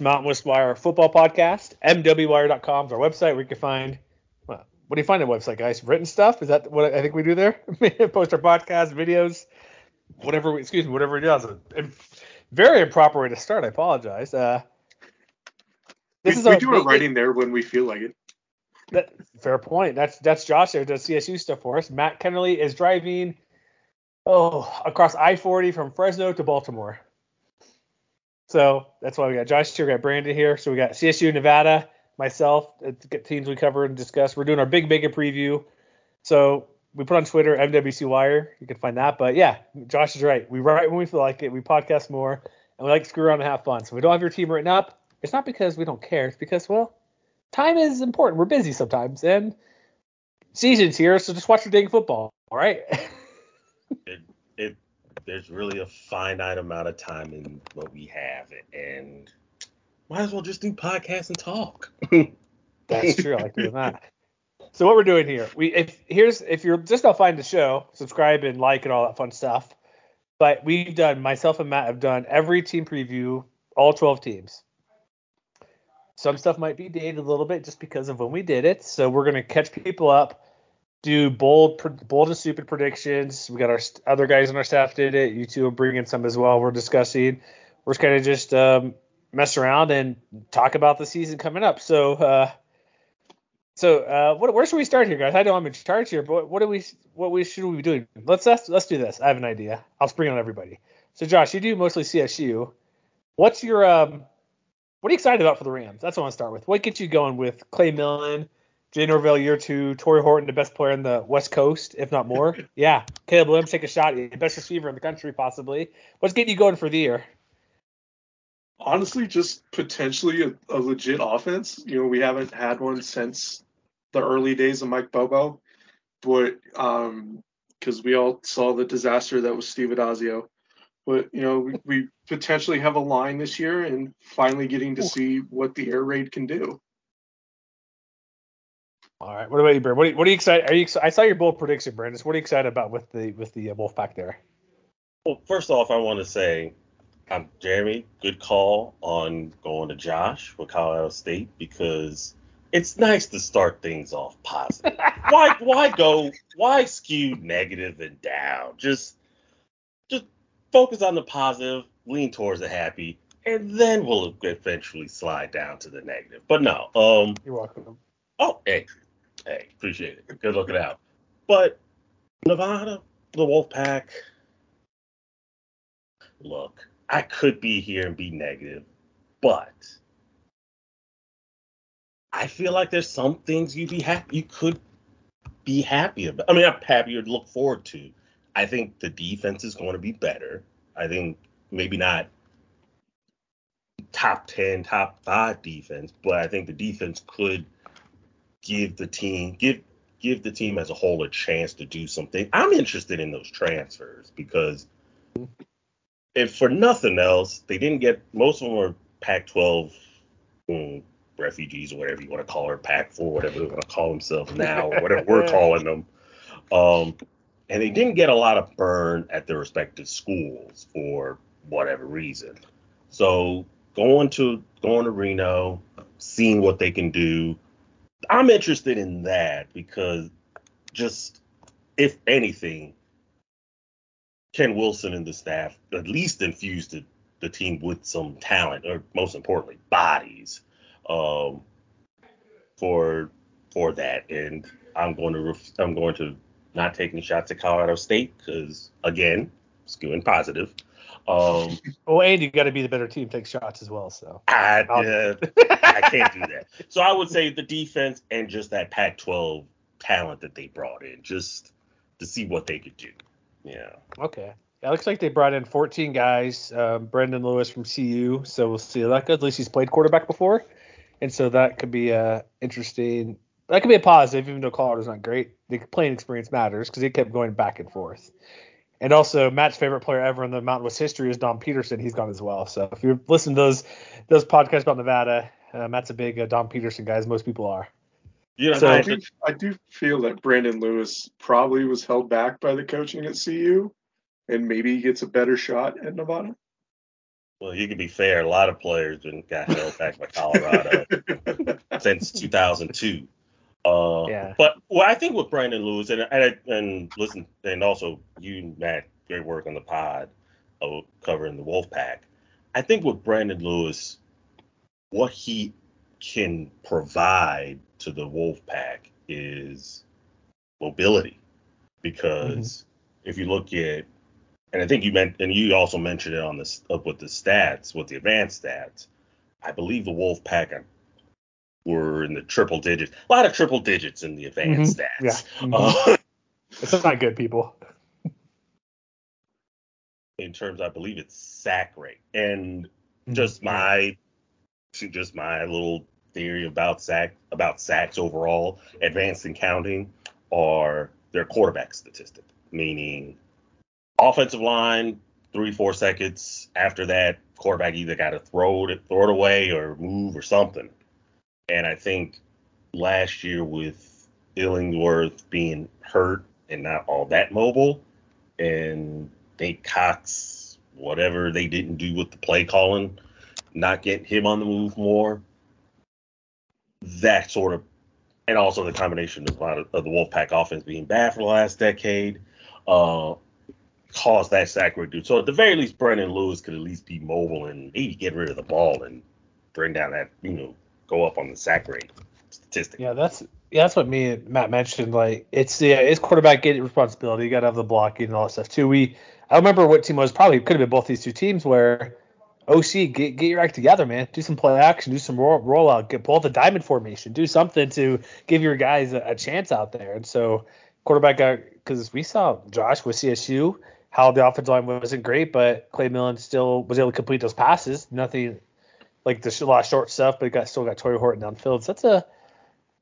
Mountain West Wire football podcast. MWWire.com is our website where you can find. Well, what do you find on the website, guys? Written stuff? Is that what I think we do there? Post our podcast, videos, whatever. We, excuse me, whatever we do. That's a very improper way to start. I apologize. Uh, this we, is we do our writing there when we feel like it. That, fair point. That's that's Josh there does CSU stuff for us. Matt Kennerly is driving oh across I-40 from Fresno to Baltimore. So that's why we got Josh here, we got Brandon here. So we got CSU, Nevada, myself, uh, get teams we cover and discuss. We're doing our big mega preview. So we put on Twitter MWC Wire. You can find that. But yeah, Josh is right. We write when we feel like it. We podcast more, and we like to screw around and have fun. So we don't have your team written up. It's not because we don't care. It's because well, time is important. We're busy sometimes, and season's here. So just watch your dang football. All right. it, it there's really a finite amount of time in what we have, and might as well just do podcasts and talk. That's true. I like doing that. So what we're doing here, we if here's if you're just not find the show, subscribe and like and all that fun stuff. But we've done myself and Matt have done every team preview, all 12 teams. Some stuff might be dated a little bit just because of when we did it. So we're gonna catch people up do bold, bold and stupid predictions. We got our other guys on our staff did it. You two will bring in some as well. We're discussing. We're just of just um, mess around and talk about the season coming up. So, uh, so uh, what, where should we start here, guys? I know I'm in charge here, but what do we, what we should we be doing? Let's let's, let's do this. I have an idea. I'll spring on everybody. So, Josh, you do mostly CSU. What's your um, what are you excited about for the Rams? That's what I want to start with. What gets you going with Clay Millen? Jay Norvell year two, Tory Horton, the best player in the West Coast, if not more. yeah, Caleb Williams take a shot, The best receiver in the country possibly. What's getting you going for the year? Honestly, just potentially a, a legit offense. You know, we haven't had one since the early days of Mike Bobo, but um, because we all saw the disaster that was Steve Addazio. But you know, we, we potentially have a line this year, and finally getting to see what the air raid can do. All right. What about you, Brandon? What are you, what are you excited? Are you? I saw your bold prediction, Brandon. What are you excited about with the with the uh, Wolfpack there? Well, first off, I want to say, I'm Jeremy. Good call on going to Josh with Colorado State because it's nice to start things off positive. why why go? Why skew negative and down? Just just focus on the positive, lean towards the happy, and then we'll eventually slide down to the negative. But no, um, you're welcome. Oh, hey, hey, appreciate it. Good looking out. But Nevada, the Wolfpack, look, I could be here and be negative, but I feel like there's some things you'd be happy you could be happy about. I mean, I'm happy to look forward to. I think the defense is going to be better. I think maybe not top 10, top 5 defense, but I think the defense could give the team give give the team as a whole a chance to do something. I'm interested in those transfers because if for nothing else, they didn't get most of them were Pac-12 um, refugees or whatever you want to call her, Pac-4, whatever they want to call themselves now, or whatever we're calling them. Um, and they didn't get a lot of burn at their respective schools for whatever reason. So going to going to Reno, seeing what they can do, I'm interested in that because just if anything, Ken Wilson and the staff at least infused the, the team with some talent, or most importantly, bodies, um, for for that. And I'm going to ref- I'm going to not take any shots at Colorado State because again, skewing positive. Um, well, and you got to be the better team, take shots as well. So I, uh, I can't do that. So I would say the defense and just that Pac-12 talent that they brought in, just to see what they could do. Yeah. Okay. It looks like they brought in 14 guys. Um, Brendon Lewis from CU, so we'll see that good. At least he's played quarterback before, and so that could be uh, interesting. That could be a positive, even though Colorado's not great. The playing experience matters because they kept going back and forth. And also, Matt's favorite player ever in the Mountain West history is Dom Peterson. He's gone as well. So if you listen to those those podcasts about Nevada, uh, Matt's a big uh, Dom Peterson guy, as most people are. Yeah, so, I, do, I do feel that Brandon Lewis probably was held back by the coaching at CU, and maybe he gets a better shot at Nevada. Well, you can be fair. A lot of players been got held back by Colorado since 2002. Uh, yeah. But well, I think with Brandon Lewis and and, and listen, and also you, Matt, great work on the pod of covering the Wolfpack. I think with Brandon Lewis, what he can provide to the Wolfpack is mobility, because mm-hmm. if you look at and I think you meant, and you also mentioned it on this up with the stats, with the advanced stats. I believe the Wolf Pack were in the triple digits, a lot of triple digits in the advanced mm-hmm. stats. Yeah. Mm-hmm. Uh, it's not good, people. In terms, I believe it's sack rate, and mm-hmm. just my, just my little theory about sack about sacks overall, advanced and counting, are their quarterback statistic, meaning offensive line, three, four seconds after that, quarterback either got to throw it, throw it away or move or something. And I think last year with Illingworth being hurt and not all that mobile, and Nate Cox, whatever they didn't do with the play calling, not getting him on the move more, that sort of, and also the combination of, of the Wolfpack offense being bad for the last decade, uh, cause that sack rate dude. So at the very least, Brandon Lewis could at least be mobile and maybe get rid of the ball and bring down that, you know, go up on the sack rate statistic. Yeah, that's yeah, that's what me and Matt mentioned. Like it's yeah, it's quarterback getting responsibility. You got to have the blocking and all that stuff too. We I remember what team was probably could have been both these two teams where OC get get your act together, man. Do some play action, do some roll, rollout, get pull the diamond formation, do something to give your guys a, a chance out there. And so quarterback got because we saw Josh with CSU how the offensive line wasn't great, but Clay Millen still was able to complete those passes. Nothing like the a lot of short stuff, but got still got Tory Horton downfield. So that's a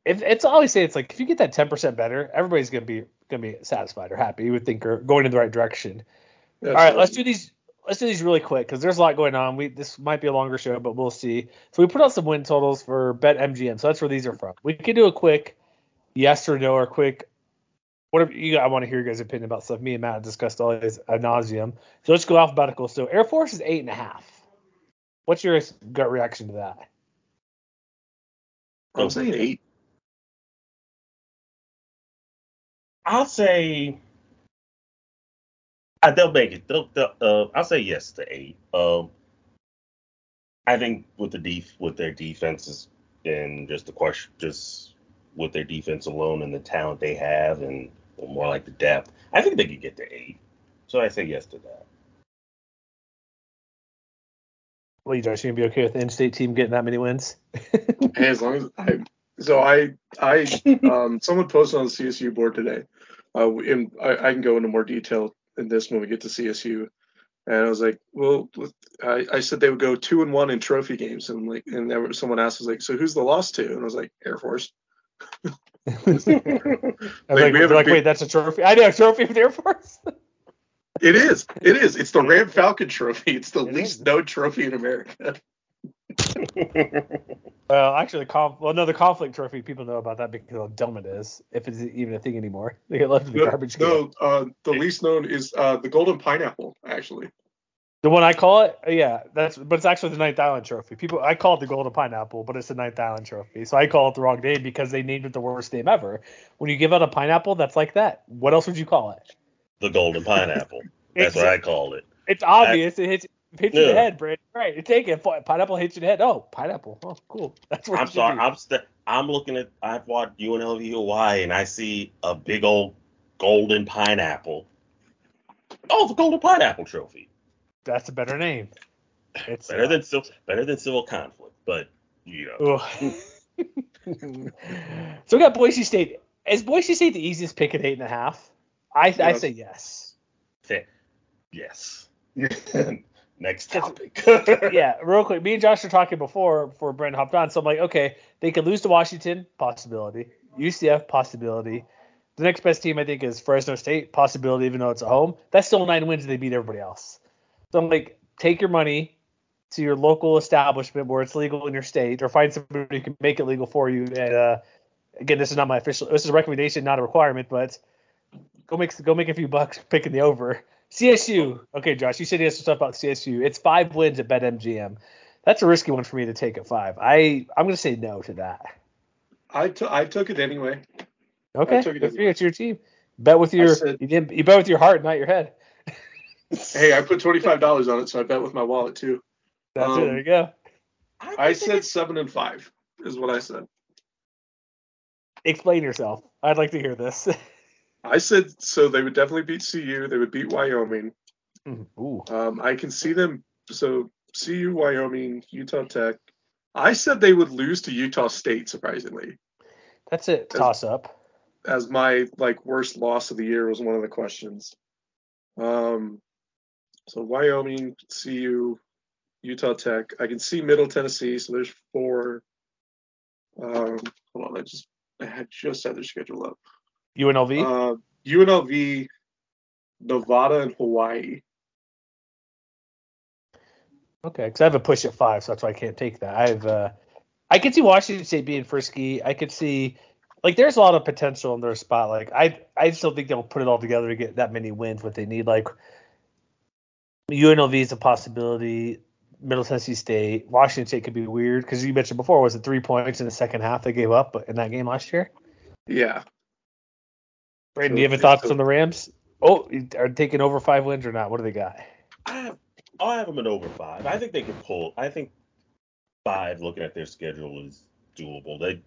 if it's I always say it's like if you get that 10% better, everybody's gonna be gonna be satisfied or happy. You would think you're going in the right direction. All right, let's do these. Let's do these really quick because there's a lot going on. We this might be a longer show, but we'll see. So we put out some win totals for BetMGM. So that's where these are from. We could do a quick yes or no or quick whatever you I want to hear your guys' opinion about stuff. Me and Matt discussed all this ad nauseum. So let's go alphabetical. So Air Force is eight and a half. What's your gut reaction to that? I'm saying eight. I'll say uh, they'll make it. They'll, they'll, uh, I'll say yes to eight. Um, I think with the def with their defenses and just the question, just with their defense alone and the talent they have and more like the depth. I think they could get to eight. So I say yes to that. Well, you guys gonna be okay with the in-state team getting that many wins? hey, as long as I, so I, I, um, someone posted on the CSU board today. Uh, and I, I can go into more detail in this when we get to CSU. And I was like, well, I, I said they would go two and one in trophy games, and like, and there, someone asked, was like, so who's the loss to? And I was like, Air Force. like, like, like wait, that's a trophy. I know a trophy with Air Force. It is. It is. It's the Ram Falcon Trophy. It's the it least is. known trophy in America. well, actually, the conf- well, no, the conflict trophy people know about that because how dumb it is. If it's even a thing anymore, they get left in the no, garbage. No, uh, the least known is uh, the golden pineapple. Actually, the one I call it, yeah, that's but it's actually the Ninth Island Trophy. People, I call it the Golden Pineapple, but it's the Ninth Island Trophy. So I call it the wrong name because they named it the worst name ever. When you give out a pineapple, that's like that. What else would you call it? The Golden Pineapple. that's what I called it. It's obvious. I, hits Hit you in the head, Brandon. Right, take it. Pineapple hits you in the head. Oh, pineapple. Oh, cool. That's what I'm sorry. be. I'm st- I'm looking at. I've watched UNLV Hawaii, and I see a big old golden pineapple. Oh, the golden pineapple trophy. That's a better name. It's Better uh, than civil. Better than civil conflict, but you know. So we got Boise State. Is Boise State the easiest pick at eight and a half? I I say yes. Yes. Next topic. Yeah, real quick. Me and Josh were talking before before Brent hopped on. So I'm like, okay, they could lose to Washington, possibility. UCF, possibility. The next best team I think is Fresno State, possibility, even though it's at home. That's still nine wins and they beat everybody else. So I'm like, take your money to your local establishment where it's legal in your state, or find somebody who can make it legal for you. And uh, again, this is not my official. This is a recommendation, not a requirement, but go make go make a few bucks picking the over. CSU. Okay, Josh, you said you had some stuff about CSU. It's five wins at BetMGM. That's a risky one for me to take at five. I I'm gonna say no to that. I, t- I took it anyway. Okay, took it good as for you. It's your team. Bet with your said- you didn't you bet with your heart, not your head. Hey, I put twenty five dollars on it, so I bet with my wallet too. That's it. Um, There you go. I said seven and five is what I said. Explain yourself. I'd like to hear this. I said so they would definitely beat CU. They would beat Wyoming. Ooh. Um, I can see them. So CU, Wyoming, Utah Tech. I said they would lose to Utah State. Surprisingly, That's it. Toss up. as my like worst loss of the year was one of the questions. Um, so Wyoming, CU, Utah Tech. I can see Middle Tennessee. So there's four. Um, hold on, I just I had just had their schedule up. UNLV. Uh, UNLV, Nevada, and Hawaii. Okay, because I have a push at five, so that's why I can't take that. I have, uh, I could see Washington State being frisky. I could see, like, there's a lot of potential in their spot. Like, I, I still think they'll put it all together to get that many wins. What they need, like, UNLV is a possibility. Middle Tennessee State, Washington State could be weird because you mentioned before was it three points in the second half they gave up in that game last year. Yeah. Brandon, do you have any thoughts on the Rams? Oh, are they taking over five wins or not? What do they got? I have, I'll have them at over five. I think they can pull. I think five, looking at their schedule, is doable. They,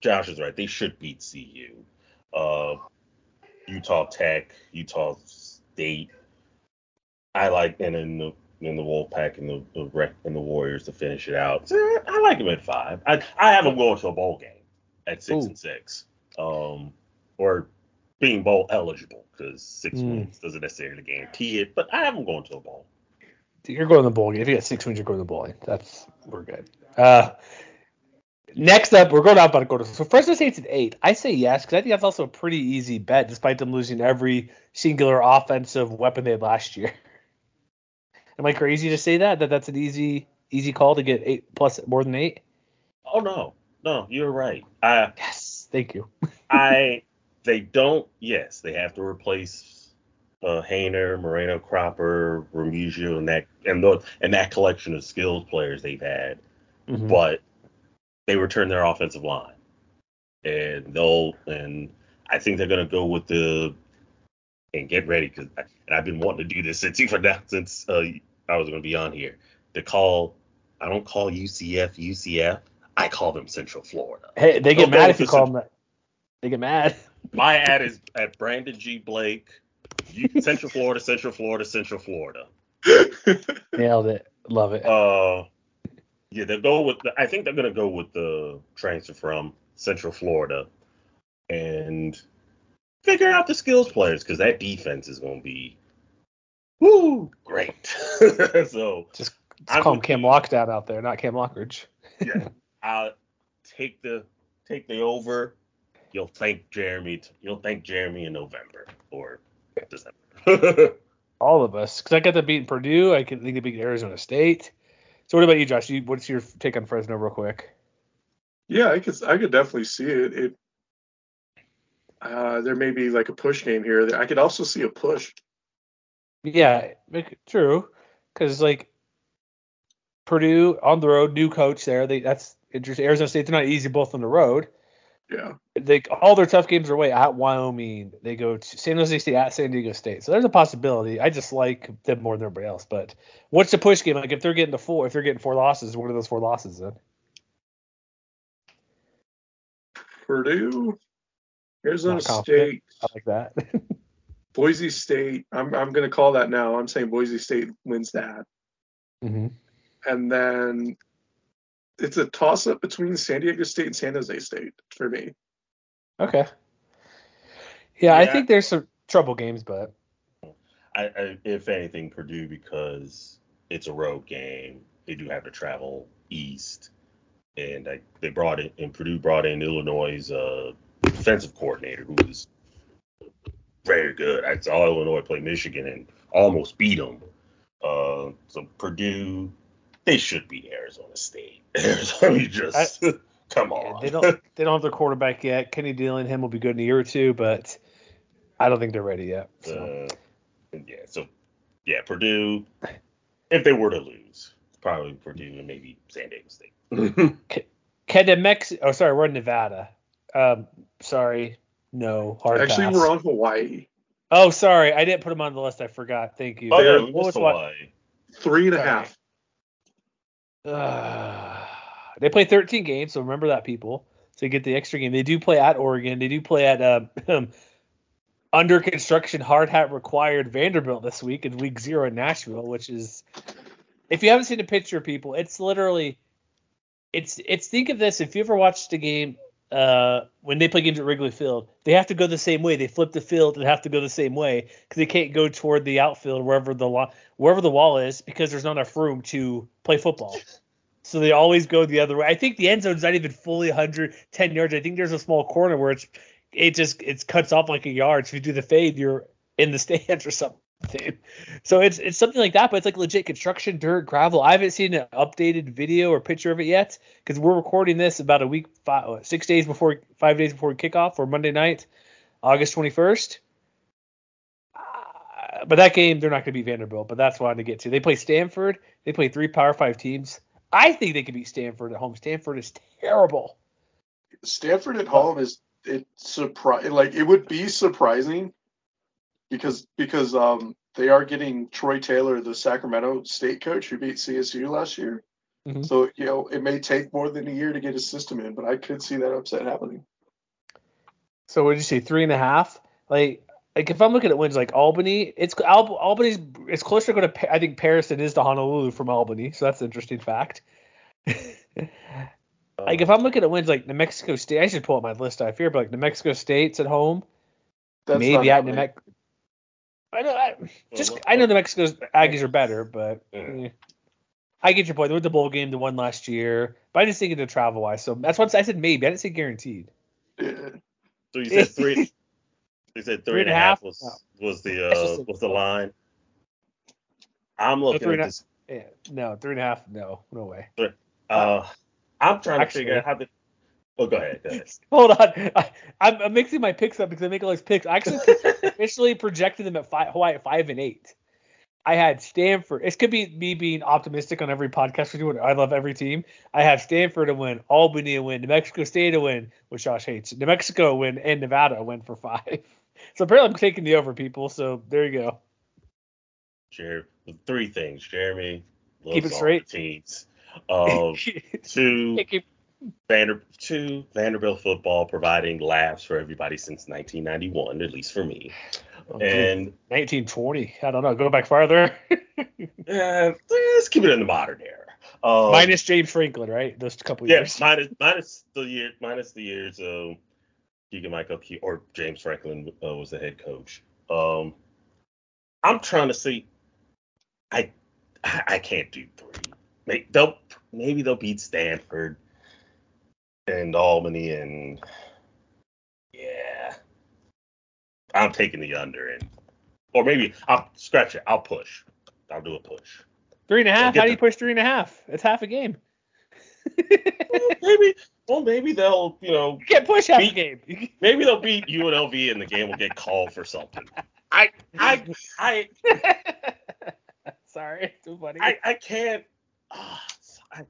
Josh is right. They should beat CU, uh, Utah Tech, Utah State. I like and in the in the Wolfpack and the the Rec- and the Warriors to finish it out. So, I like them at five. I I have them going to a bowl game at six Ooh. and six, um, or being bowl eligible because six Mm. wins doesn't necessarily guarantee it. But I them going to a bowl. You're going to the bowl game. If you got six wins, you're going to the bowl game. That's we're good. Uh, next up, we're going up on quarter. So Fresno State's at eight. I say yes because I think that's also a pretty easy bet, despite them losing every singular offensive weapon they had last year. Am I crazy to say that? That that's an easy easy call to get eight plus more than eight? Oh no, no, you're right. I Yes, thank you. I they don't. Yes, they have to replace uh, Haener, Moreno, Cropper, Remigio, and that and the and that collection of skilled players they've had. Mhm. But they return their offensive line, and they'll and I think they're gonna go with the and get ready because and I've been wanting to do this since even now since uh, I was gonna be on here to call. I don't call UCF UCF. I call them Central Florida. Hey, they get They'll mad if you call them that. They get mad. My ad is at Brandon G. Blake, Central Florida, Central Florida, Central Florida. Nailed it. Love it. Uh, yeah, they'll go with. The, I think they're gonna go with the transfer from Central Florida, and figure out the skills players because that defense is gonna be, woo, great. so Just, just I'm call him Cam you. Lockdown out there, not Cam Lockridge. yeah, I'll take the take the over. You'll thank Jeremy. You'll thank Jeremy in November or December. All of us, because I got them beating Purdue. I can think they beat Arizona State. So what about you, Josh? You, what's your take on Fresno, real quick? Yeah, I could I could definitely see it. It uh, there may be like a push game here. I could also see a push. Yeah, make- true. Because like Purdue on the road, new coach there. They that's interesting. Arizona State, they're not easy both on the road. Yeah. They all their tough games are away at Wyoming. They go to San Jose State at San Diego State. So there's a possibility. I just like them more than everybody else. But what's the push game? Like if they're getting to four, if they're getting four losses, what are those four losses then? Purdue, Arizona State, I like that. Boise State. I'm I'm gonna call that now. I'm saying Boise State wins that, mm-hmm. and then it's a toss up between San Diego State and San Jose State for me. Okay. Yeah, I think there's some trouble games, but I, I, if anything, Purdue because it's a road game, they do have to travel east, and I, they brought in and Purdue brought in Illinois' uh, defensive coordinator who was very good. I saw Illinois play Michigan and almost beat them. Uh, so Purdue, they should beat Arizona State. Arizona, you just come yeah, on. they don't they don't have their quarterback yet. Kenny Dillingham will be good in a year or two, but I don't think they're ready yet. So. Uh, yeah, so yeah, Purdue. If they were to lose, probably Purdue and maybe San Diego State. Can New Mexico? Oh, sorry, we're in Nevada. Um, sorry, no hard Actually, pass. we're on Hawaii. Oh, sorry, I didn't put them on the list. I forgot. Thank you. oh yeah, They're- we what missed was what- Hawaii. Three and a Sorry. half. Uh, they play 13 games, so remember that, people. So you get the extra game. They do play at Oregon. They do play at um, under construction, hard hat required Vanderbilt this week in week zero in Nashville, which is, if you haven't seen a picture, people, it's literally, it's it's think of this. If you ever watched a game uh, when they play games at Wrigley Field, they have to go the same way. They flip the field and have to go the same way because they can't go toward the outfield wherever the lo- wherever the wall is because there's not enough room to play football. So they always go the other way. I think the end zone's not even fully 110 yards. I think there's a small corner where it's it just it cuts off like a yard. So if you do the fade, you're in the stands or something. So it's it's something like that, but it's like legit construction, dirt, gravel. I haven't seen an updated video or picture of it yet because we're recording this about a week, five, six days before, five days before kickoff or Monday night, August 21st. Uh, but that game, they're not going to be Vanderbilt, but that's what I to get to. They play Stanford. They play three Power Five teams. I think they could beat Stanford at home. Stanford is terrible. Stanford at home is it surprise like it would be surprising because because um they are getting Troy Taylor, the Sacramento State coach who beat CSU last year. Mhm. So you know it may take more than a year to get his system in, but I could see that upset happening. So what did you say? Three and a half? Like, like if I'm looking at wins like Albany, it's Al, Albany's it's closer to Pa- I think Paris than it is to Honolulu from Albany. So that's an interesting fact. like if I'm looking at wins like New Mexico State, I should pull up my list. I fear, but like New Mexico State's at home, That's maybe at New. Mexico. I know. I, just well, I know the Mexico's Aggies are better, but Yeah. eh. I get your point. They went to bowl game, the one last year, but I just think of travel wise. So that's what I said. Maybe I didn't say guaranteed. So you said three. you said three and a half was was the uh was the line. I'm looking three at this. Yeah, no, three and a half. No, no way. Uh, I'm trying Actually- to figure out how to. Oh, go ahead. Go ahead. Hold on, I, I'm, I'm mixing my picks up because I make all these picks. I actually officially projected them at five, Hawaii at five and eight. I had Stanford. It could be me being optimistic on every podcast we do. I love every team. I have Stanford to win, Albany to win, New Mexico State to win, which Josh hates. New Mexico win, and Nevada win for five. So apparently I'm taking the over, people. So there you go. Jer- three things. Jeremy loves Keep it straight. teams. Um, two, keep- Vander, two Vanderbilt football providing laughs for everybody since 1991, at least for me. Oh. And 1920. I don't know. Go back farther. uh, let's keep it in the modern era. Um, Minus James Franklin, right? Those couple yeah, years. minus minus the year minus the years of Keegan Michael Key or James Franklin uh, was the head coach. Um, I'm trying to see. I I, I can't do three. Maybe they'll maybe they'll beat Stanford and Albany and yeah. I'm taking the under and or maybe I'll scratch it. I'll push. I'll do a push. Three and a half. How do you the- push three and a half? It's half a game. Well, maybe well maybe they'll you know You can't push half a game. Maybe they'll beat UNLV and L V and the game will get called for something. I I I Sorry, too funny. I, I can't. ah, I,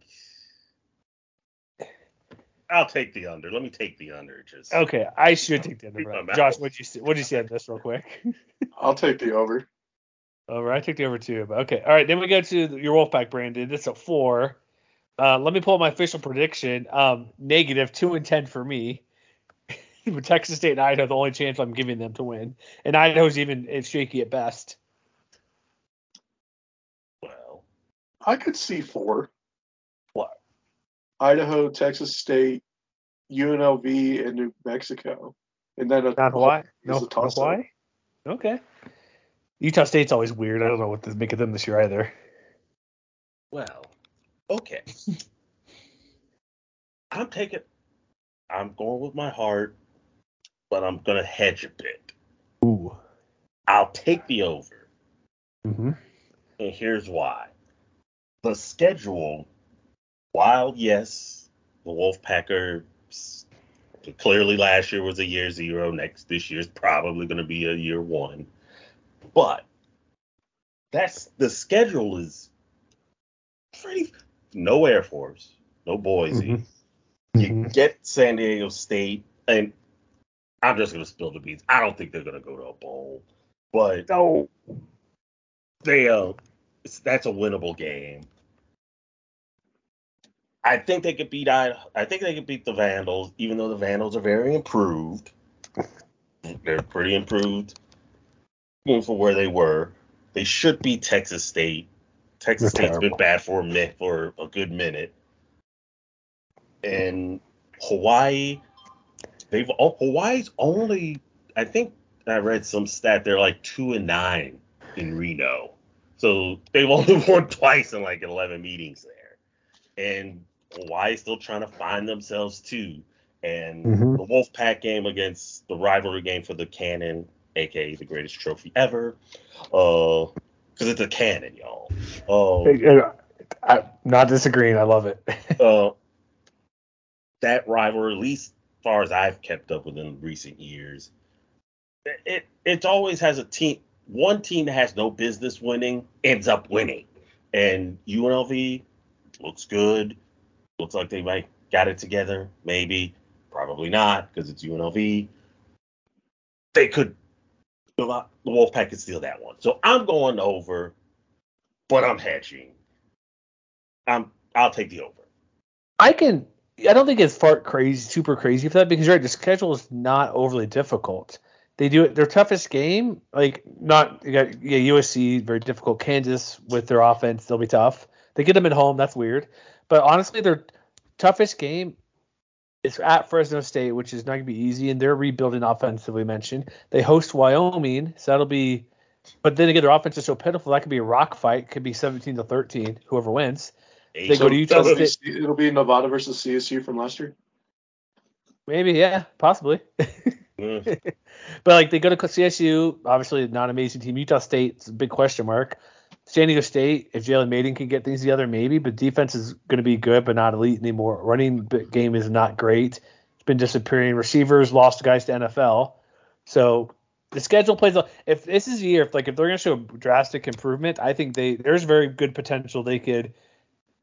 I'll take the under. Let me take the under. Just Okay, I should take the under. Keep my Brad. mouth. Josh, what'd you see? What'd you see on this real quick? I'll take the over. Over. I took the over too. But okay. All right. Then we go to your Wolfpack, Brandon. It's at four. Uh, let me pull up my official prediction. Um, negative two and ten for me. With Texas State and Idaho, the only chance I'm giving them to win, and Idaho's even it's shaky at best. well, I could see four. What? Idaho, Texas State, UNLV, and New Mexico. And then a, Not Hawaii. is No, a no toss-up. Hawaii. Okay. Utah State's always weird. I don't know what to make of them this year either. well, okay. I'm taking. I'm going with my heart, but I'm gonna hedge a bit. Ooh. I'll take the over, Mm-hmm. and here's why. The schedule, while yes, the Wolfpackers clearly last year was a year zero. Next this year's probably going to be a year one, but that's the schedule is pretty. No Air Force, no Boise. Mhm. You Mhm. get San Diego State, and I'm just going to spill the beans. I don't think they're going to go to a bowl, but No. they uh, that's a winnable game. I think they could beat I. I think they could beat the Vandals, even though the Vandals are very improved. They're pretty improved even for where they were. They should beat Texas State. Texas They're State's terrible. been bad for a minute, for a good minute. And Hawaii, they've oh, Hawaii's only. I think I read some stat. They're like two and nine in Reno. So they've only won twice in like 11 meetings there. And Hawaii's still trying to find themselves too. And Mhm. the Wolfpack game against the rivalry game for the Cannon, aka the greatest trophy ever, uh, because it's a cannon, y'all. Uh, I'm not disagreeing. I love it. uh, that rivalry, at least as far as I've kept up with in recent years, it it always has a team. One team that has no business winning ends up winning, and UNLV looks good. Looks like they might got it together. Maybe, probably not, because it's UNLV. They could. The Wolfpack could steal that one. So I'm going over, but I'm hedging. I'm I'll take the over. I can. I don't think it's far crazy, super crazy for that because you're right. The schedule is not overly difficult. They do it. Their toughest game, like not yeah USC very difficult. Kansas with their offense, they'll be tough. They get them at home. That's weird. But honestly, their toughest game is at Fresno State, which is not going to be easy, and they're rebuilding offensively. Mentioned they host Wyoming, so that'll be. But then again, their offense is so pitiful that could be a rock fight. Could be 17 to 13, whoever wins. They go to Utah it'll, be, State. it'll be Nevada versus CSU from last year. Maybe, yeah, possibly. Mm. But like they go to CSU, obviously not an amazing team. Utah State's a big question mark. San Diego State, if Jalen Mayden can get things together, maybe. But defense is going to be good, but not elite anymore. Running game is not great. It's been disappearing. Receivers lost guys to NFL. So the schedule plays. If this is a year, if like if they're going to show drastic improvement, I think they there's very good potential they could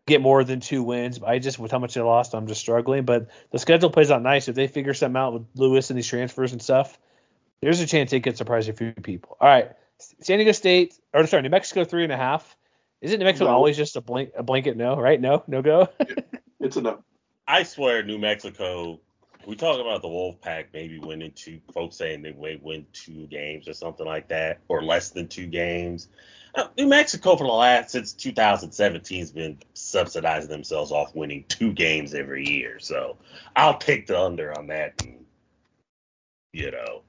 get more than two wins. I just with how much they lost, I'm just struggling. But the schedule plays out nice. If they figure something out with Lewis and these transfers and stuff, there's a chance they could surprise a few people. All right, San Diego State, or sorry, New Mexico three and a half. Isn't New Mexico No. always just a blank a blanket no? Right? No, no go. It's a no. I swear, New Mexico. We talk about the Wolfpack maybe winning two. Folks saying they may win two games or something like that, or less than two games. Uh, New Mexico for the last since 2017 has been subsidizing themselves off winning two games every year. So I'll take the under on that. And, you know,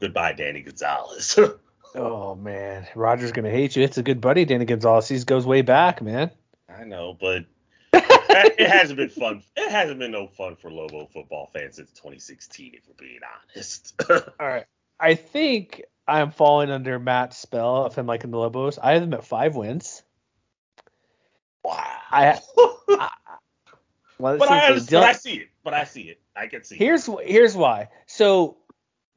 goodbye, Danny Gonzales. oh man, Roger's gonna hate you. It's a good buddy, Danny Gonzales. He goes way back, man. I know, but it hasn't been fun. It hasn't been no fun for Lobo football fans since 2016, if we're being honest. All right. I think I'm falling under Matt's spell of him liking the Lobos. I have them at five wins. wow. I, I well, but, I understand, Dylan- but I see it. But I see it. I can see it. Here's wh- here's why. So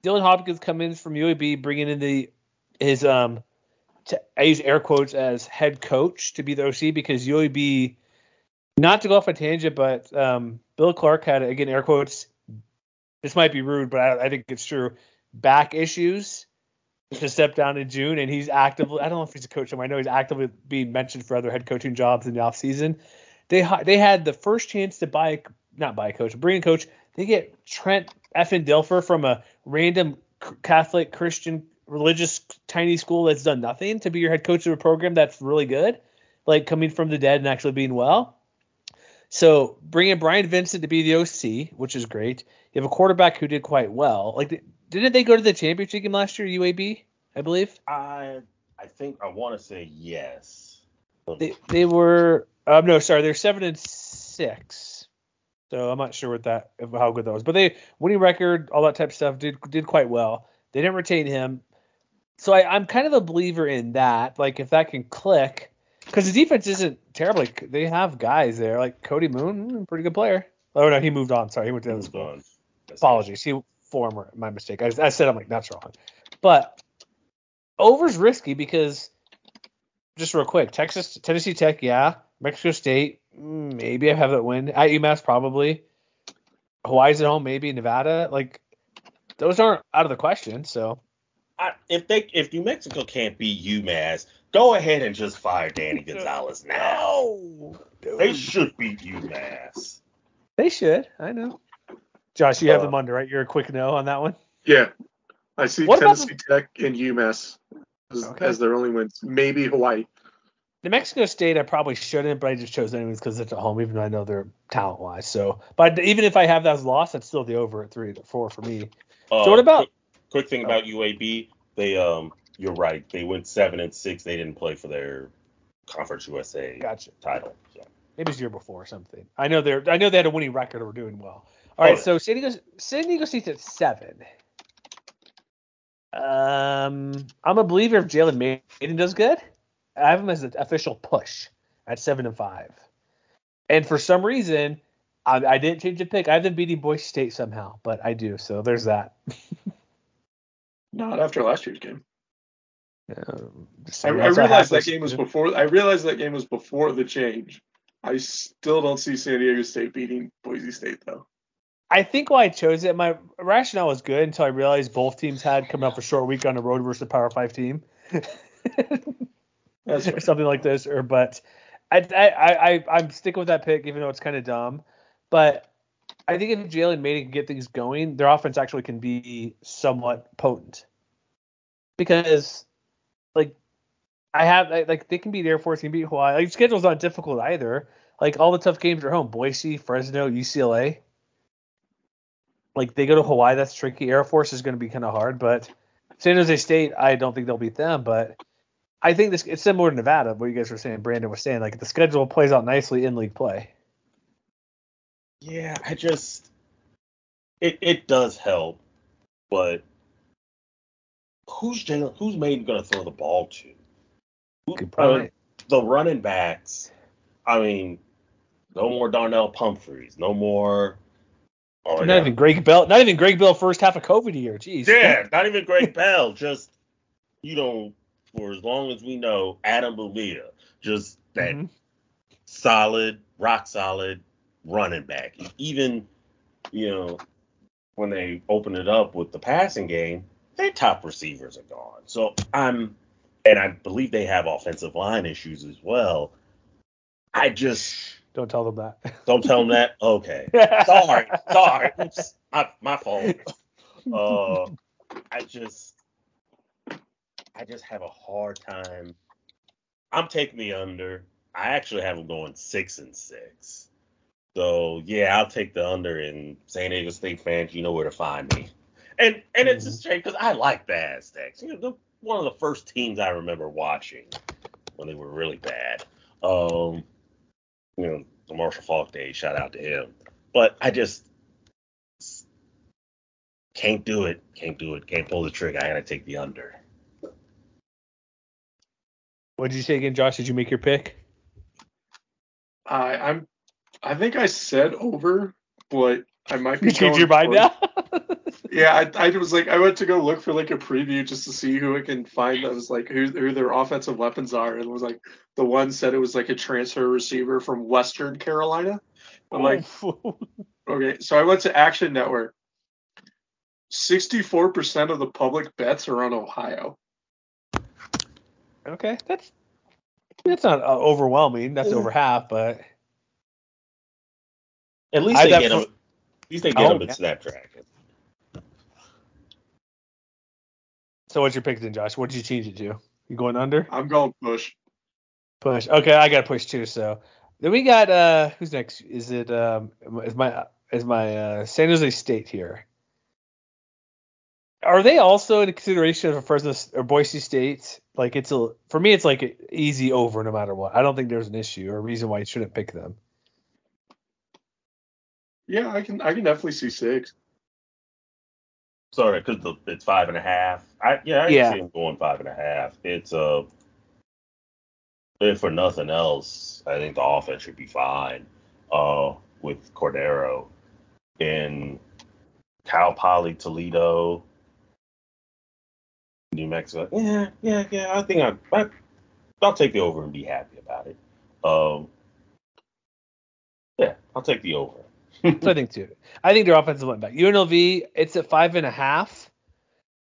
Dylan Hopkins comes in from UAB, bringing in the his um, To, I use air quotes as head coach to be the OC because UAB Not to go off a tangent, but um, Bill Clark had again air quotes. This might be rude, but I, I think it's true. Back issues to step down in June, and he's actively. I don't know if he's a coach. I know he's actively being mentioned for other head coaching jobs in the off season. They they had the first chance to buy not buy a coach, bring a coach. They get Trent effing Dilfer from a random Catholic Christian religious tiny school that's done nothing to be your head coach of a program that's really good, like coming from the dead and actually being well. So bringing Bryant Vincent to be the OC, which is great. You have a quarterback who did quite well. Like, didn't they go to the championship game last year, UAB? I believe. I I think I want to say yes. They they were um no sorry they're seven and six. So I'm not sure what that how good that was, but they winning record all that type of stuff did did quite well. They didn't retain him, so I, I'm kind of a believer in that. Like if that can click, because the defense isn't terrible. Like, they have guys there, like Cody Moon, hmm, pretty good player. Oh no, he moved on. Sorry, he went to the school. Apologies, he former my mistake. I, I said I'm like that's wrong, but over's risky because just real quick, Texas, Tennessee Tech, yeah, Mexico State, maybe I have that win. At UMass, probably. Hawaii's at home, maybe Nevada. Like those aren't out of the question. So I, if they if New Mexico can't beat UMass, go ahead and just fire Danny Gonzales now. No, they should beat UMass. They should. I know. Josh, you have uh, them under, right? You're a quick no on that one. Yeah, I see what Tennessee Tech and UMass as, okay. as, their only wins. Maybe Hawaii. New Mexico State, I probably shouldn't, but I just chose anyways because it's at home, even though I know they're talent wise. So, but even if I have that as loss, that's still the over at three to four for me. Uh, so what about? Quick, quick thing about UAB, they um, you're right, they went seven and six. They didn't play for their Conference USA gotcha. title. So. Maybe it was year before or something. I know they're I know they had a winning record or were doing well. All right, oh, so San Diego San Diego State's at seven. Um, I'm a believer if Jalen Mayden does good. I have him as an official push at seven and five. And for some reason, I, I didn't change the pick. I have them beating Boise State somehow, but I do. So there's that. Not after last year's game. Um, I, I realized that game was before. I realized that game was before the change. I still don't see San Diego State beating Boise State though. I think why I chose it, my rationale was good until I realized both teams had coming up a short week on the road versus a Power Five team, or something like this. Or but I I I I'm sticking with that pick even though it's kind of dumb. But I think if Jalen Mayden can get things going, their offense actually can be somewhat potent because like I have like they can beat Air Force, can beat Hawaii. Like schedule's not difficult either. Like all the tough games are home: Boise, Fresno, UCLA like they go to Hawaii, that's tricky. Air Force is going to be kind of hard, but San Jose State, I don't think they'll beat them. But I think this it's similar to Nevada, what you guys were saying. Brandon was saying like the schedule plays out nicely in league play. Yeah, I just it it does help, but who's Jalen? Who's Mayden going to throw the ball to? Uh, the running backs. I mean, no more Donnel Pumphreys, no more Oh, not yeah. even Greg Bell. Not even Greg Bell first half of COVID year. Jeez. Yeah, not even Greg Bell. Just you know, for as long as we know, Adam Bubia, just that mm-hmm. solid, rock solid running back. Even you know when they open it up with the passing game, their top receivers are gone. So I'm, and I believe they have offensive line issues as well. I just don't tell them that. Don't tell them that. Okay. sorry. Sorry. Oops. My, my fault. Uh, I just, I just have a hard time. I'm taking the under. I actually have them going six and six. So yeah, I'll take the under. And San Diego State fans, you know where to find me. And and it's a shame because I like the Aztecs. You know, the, one of the first teams I remember watching when they were really bad. Um, you know, the Marshall Faulk days. Shout out to him. But I just can't do it. Can't do it. Can't pull the trigger. I gotta take the under. What did you say again, Josh? Did you make your pick? I I'm I think I said over, but I might be. You change your mind now? Yeah, I, I was like, I went to go look for like a preview just to see who I can find that was like who, who their offensive weapons are, and it was like the one said it was like a transfer receiver from Western Carolina. I'm like, okay, so I went to Action Network. Sixty-four percent of the public bets are on Ohio. Okay, that's that's not uh, overwhelming. That's over half, but At least I they get for- them. At least they get Oh, them at yeah. Snapdragon. so what's your pick then, Josh? What did you change it to? You going under? I'm going push. Push. Okay, I got to push too. So then we got uh who's next? Is it um is my is my uh, San Jose State here? Are they also in consideration of Fresno S- or Boise State? Like it's a for me, it's like easy over no matter what. I don't think there's an issue or a reason why you shouldn't pick them. Yeah, I can I can definitely see six. Sorry, because it's five and a half. I yeah, I can Yeah. see them going five and a half. It's uh, if for nothing else, I think the offense should be fine. Uh, with Cordeiro in Cal Poly Toledo, New Mexico. Yeah, yeah, yeah. I think I, I I'll take the over and be happy about it. Um, yeah, I'll take the over. So I think too. I think their offensive went back. UNLV, it's at five and a half.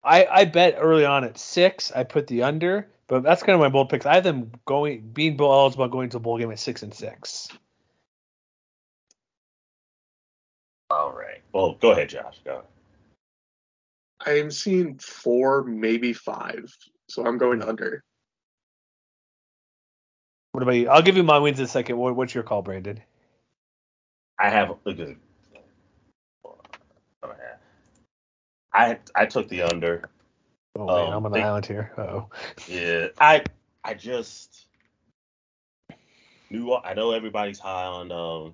I I bet early on at six. I put the under, but that's kind of my bold picks. I have them going being bowl eligible going to a bowl game at six and six. All right. Well, go ahead, Josh. Go. I am seeing four, maybe five. So I'm going under. What about you? I'll give you my wins in a second. What, what's your call, Brandon? I have look at I I took the under. Oh man, Um, I'm on the they- island here. Oh, Yeah, I I just knew I know everybody's high on um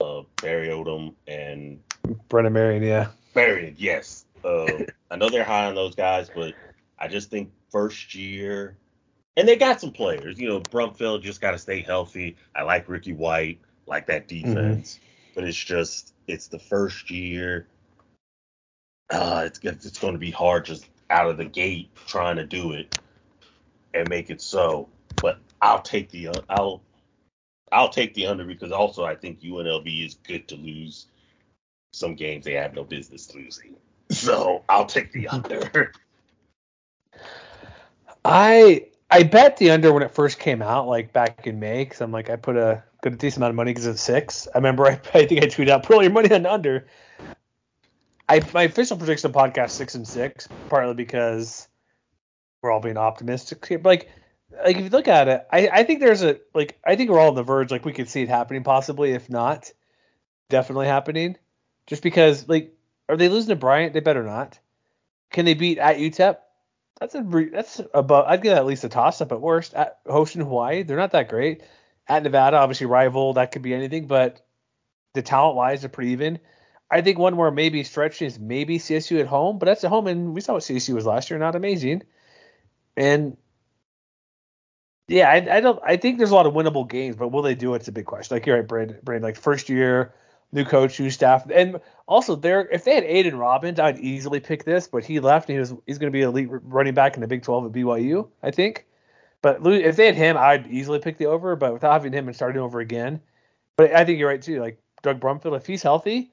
uh Barry Odom and Brennan Marion, yeah. Barry. Yes, uh, I know they're high on those guys, but I just think first year. And they got some players, you know. Brumfield just got to stay healthy. I like Ricky White, like that defense, but it's just it's the first year. Uh, it's it's going to be hard just out of the gate trying to do it and make it so. But I'll take the uh, I'll I'll take the under because also I think UNLV is good to lose some games they have no business losing. So I'll take the under. I I bet the under when it first came out, like back in May, because I'm like I put a good decent amount of money because it's six. I remember I, I think I tweeted out put all your money on under. I my official prediction podcast six and six, partly because we're all being optimistic here. But like like if you look at it, I, I think there's a like I think we're all on the verge, like we could see it happening possibly, if not, definitely happening. Just because like are they losing to Bryant? They better not. Can they beat at UTEP? That's a that's above. I'd give at least a toss up at worst. At hosting Hawaii, they're not that great. At Nevada, obviously rival, that could be anything, but the talent wise, they're pretty even. I think one more maybe stretch is maybe CSU at home, but that's at home, and we saw what CSU was last year, not amazing. And yeah, I, I don't. I think there's a lot of winnable games, but will they do it? It's a big question. Like you're right, Brandon. Brandon like first year, new coach, new staff, and also there. If they had Aidan Robbins, I'd easily pick this, but he left, and he was he's going to be elite running back in the Big 12 at BYU, I think. But if they had him, I'd easily pick the over. But without having him and starting over again, but I think you're right too. Like Doug Brumfield, if he's healthy,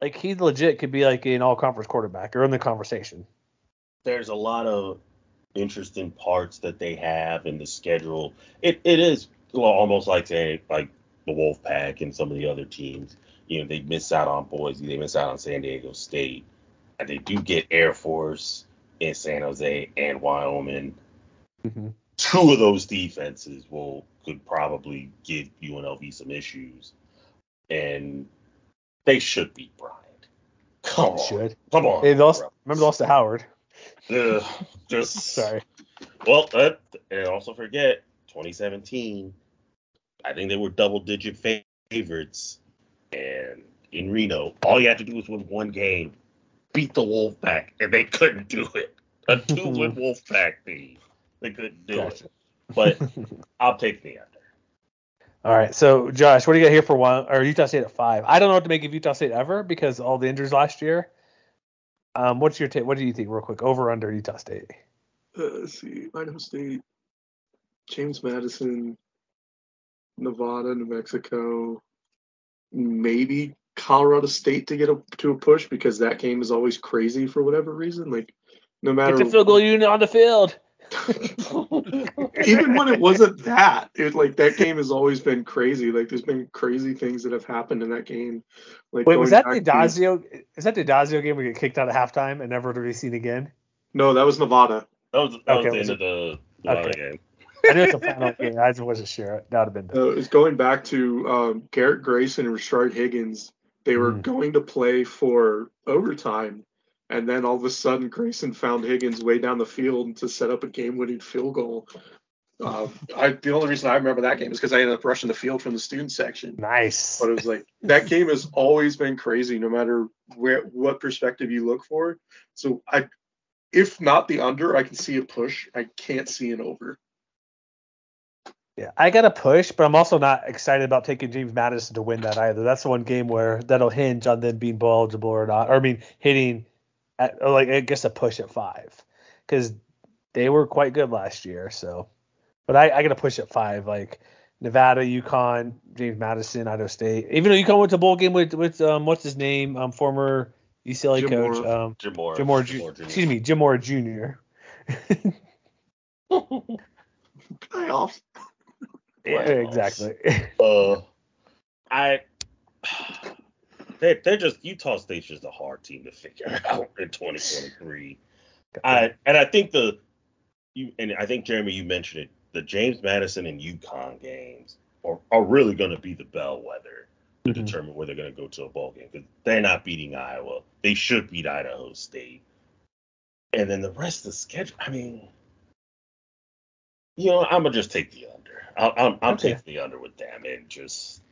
like he legit could be like an all conference quarterback or in the conversation. There's a lot of interesting parts that they have in the schedule. It it is almost like say like the Wolfpack and some of the other teams. You know, they miss out on Boise, they miss out on San Diego State, and they do get Air Force in San Jose and Wyoming. Mm-hmm. Two of those defenses will could probably give UNLV some issues, and they should beat Bryant. Come on, Should. come on. They lost. bro. Remember, they lost to Howard. Ugh, just Sorry. Well, uh, and also forget 2017. I think they were double digit favorites, and in Reno, all you had to do was win one game, beat the Wolfpack, and they couldn't do it. A two win Wolfpack team, they couldn't do Gotcha. it. But I'll take the under. All right, so Josh, what do you got here for one or Utah State at five? I don't know what to make of Utah State ever because all the injuries last year. Um, what's your take? What do you think, real quick? Over under Utah State? Uh, let's see, Idaho State, James Madison, Nevada, New Mexico, maybe Colorado State to get a, to a push because that game is always crazy for whatever reason. Like no matter Get the field goal unit on the field. even when it wasn't that, it like that game has always been crazy. Like there's been crazy things that have happened in that game. Like Wait, was that the back to- Dazio? Is that the Dazio game we get kicked out at halftime and never to be seen again? No, that was Nevada. That was that Okay, was was the end of the Nevada Okay. game. I knew it's a final game. I just wasn't sure. That would have been. Uh, it's going back to um, Garrett Grayson and Rashard Higgins. They were Mm. going to play for overtime, and then all of a sudden Grayson found Higgins way down the field to set up a game-winning field goal. Uh, I, the only reason I remember that game is because I ended up rushing the field from the student section. Nice. But it was like that game has always been crazy, no matter where what perspective you look for. So I, if not the under, I can see a push. I can't see an over. Yeah, I got to push, but I'm also not excited about taking James Madison to win that either. That's the one game where that'll hinge on them being bowl eligible or not. Or I mean, hitting at like I guess a push at five because they were quite good last year. So, but I, I got to push at five. Like Nevada, UConn, James Madison, Idaho State. Even though UConn went to bowl game with with um what's his name um former UCLA Jim coach Mora. um Jim Mora. Jim Mora, Jim Mora Jr. excuse me Jim Mora Jr. Playoffs. Yeah, Playoffs. exactly. Uh, I. They they're just Utah State's just a hard team to figure out in 2023. I and I think the you and I think Jeremy you mentioned it. The James Madison and UConn games are, are really going to be the bellwether to Mhm. determine where they're going to go to a ball game because they're not beating Iowa. They should beat Idaho State. And then the rest of the schedule. I mean, you know, I'm gonna just take the under. I'll, I'm, I'm Okay. taking the under with them and just.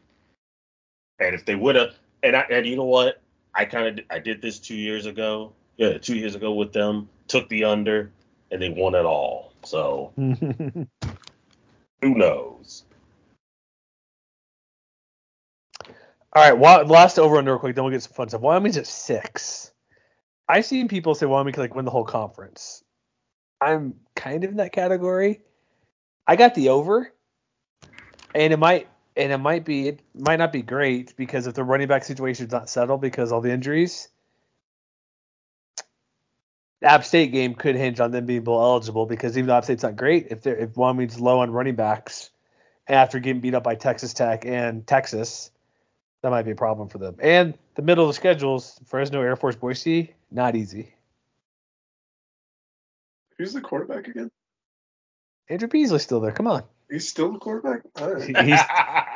And if they would have, and I, and you know what, I kind of I did this two years ago. Yeah, two years ago with them, took the under, and they won it all. So who knows? All right, wa- last over under real quick, then we'll get some fun stuff. Wyoming's at six. I've seen people say Wyoming could like win the whole conference. I'm kind of in that category. I got the over, and it might and it might be it might not be great because if the running back situation is not settled because all the injuries, the App State game could hinge on them being bowl eligible because even though App State's not great, if they're if Wyoming's low on running backs after getting beat up by Texas Tech and Texas, that might be a problem for them. And the middle of the schedules, Fresno, Air Force, Boise, not easy. Who's the quarterback again? Andrew Peasley's still there. Come on. He's still the quarterback. Right. He's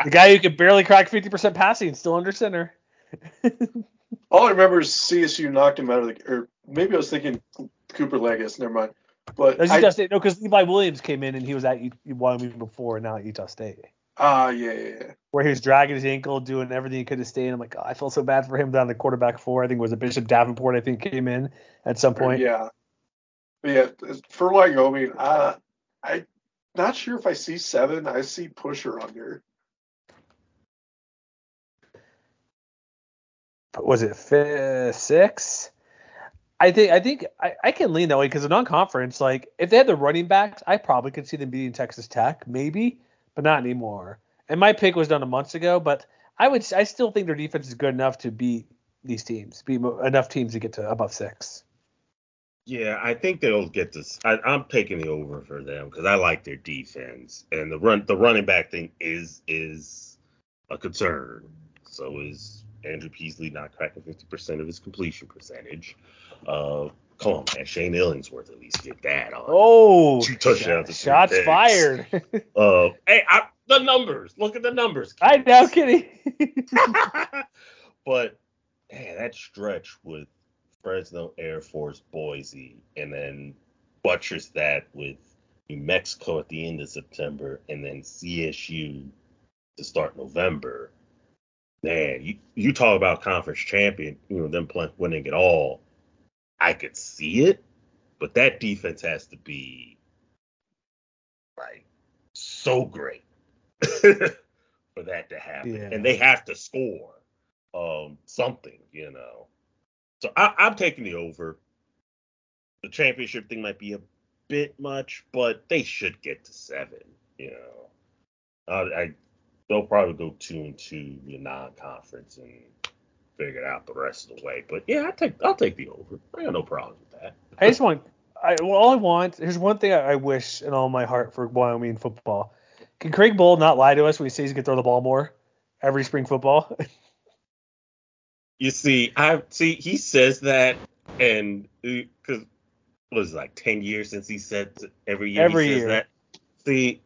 the guy who could barely crack 50% passing, still under center. All I remember is CSU knocked him out of the, or maybe I was thinking Cooper Legas. Never mind. But I- Utah State. No, because Levi Williams came in and he was at Wyoming before and now at Utah State. ah, yeah, yeah, yeah. Where he was dragging his ankle, doing everything he could to stay. And I'm like, oh, I feel so bad for him down the quarterback four. I think it was a Bishop Davenport, I think, came in at some point. Yeah. But yeah, for Wyoming, uh, I'm not sure if I see seven. I see push or under. was it fi- six? I think I think I, I can lean that way because the non-conference, like if they had the running backs, I probably could see them beating Texas Tech, maybe, but not anymore. And my pick was done a month ago, but I would I still think their defense is good enough to beat these teams, beat enough teams to get to above six. Yeah, I think they'll get this. I, I'm taking the over for them because I like their defense and the run. The running back thing is is a concern. So is Andrew Peasley not cracking 50% of his completion percentage? Uh, come on, man, Shane Illingsworth at least get that on. Oh, Two touchdowns three shots picks. fired. Uh, hey, I, the numbers. Look at the numbers. I know, kidding. but man, that stretch with Fresno, Air Force, Boise, and then buttress that with New Mexico at the end of September, and then CSU to start November. Man, you you talk about conference champion, you know them playing winning it all. I could see it, but that defense has to be like so great for that to happen, Yeah. and they have to score um something, you know. So I, I'm taking the over. The championship thing might be a bit much, but they should get to seven. You know, I, they'll probably go two and two the non-conference and figure it out the rest of the way. But yeah, I take I'll take the over. I got no problem with that. I just want. I well, all I want. Here's one thing I, I wish in all my heart for Wyoming football. Can Craig Bohl not lie to us when he says he can throw the ball more every spring football? You see, I see he says that, and because what is it, like ten years since he said every year Every he says year. that. See,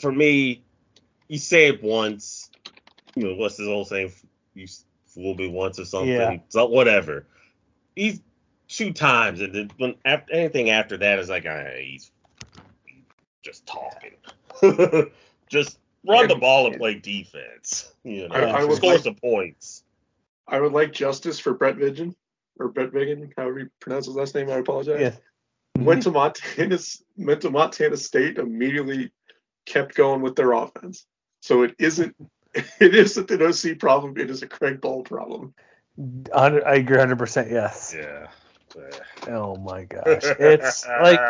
for me, you say it once. You know what's his old saying? You fool me once or something. Yeah. So whatever. He's two times, and then when after anything after that is like, ah, he's just talking. just run the ball and play defense. You know, I- I score like- some points. I would like justice for Brent Vigen or Brent Vigen, however you pronounce his last name. I apologize. yes. Mm-hmm. Went to Montana, went to Montana State, immediately kept going with their offense. So it isn't, it isn't an OC problem. It is a Craig Bohl problem. 100 I agree 100. percent Yes. Yeah. Oh my gosh, it's like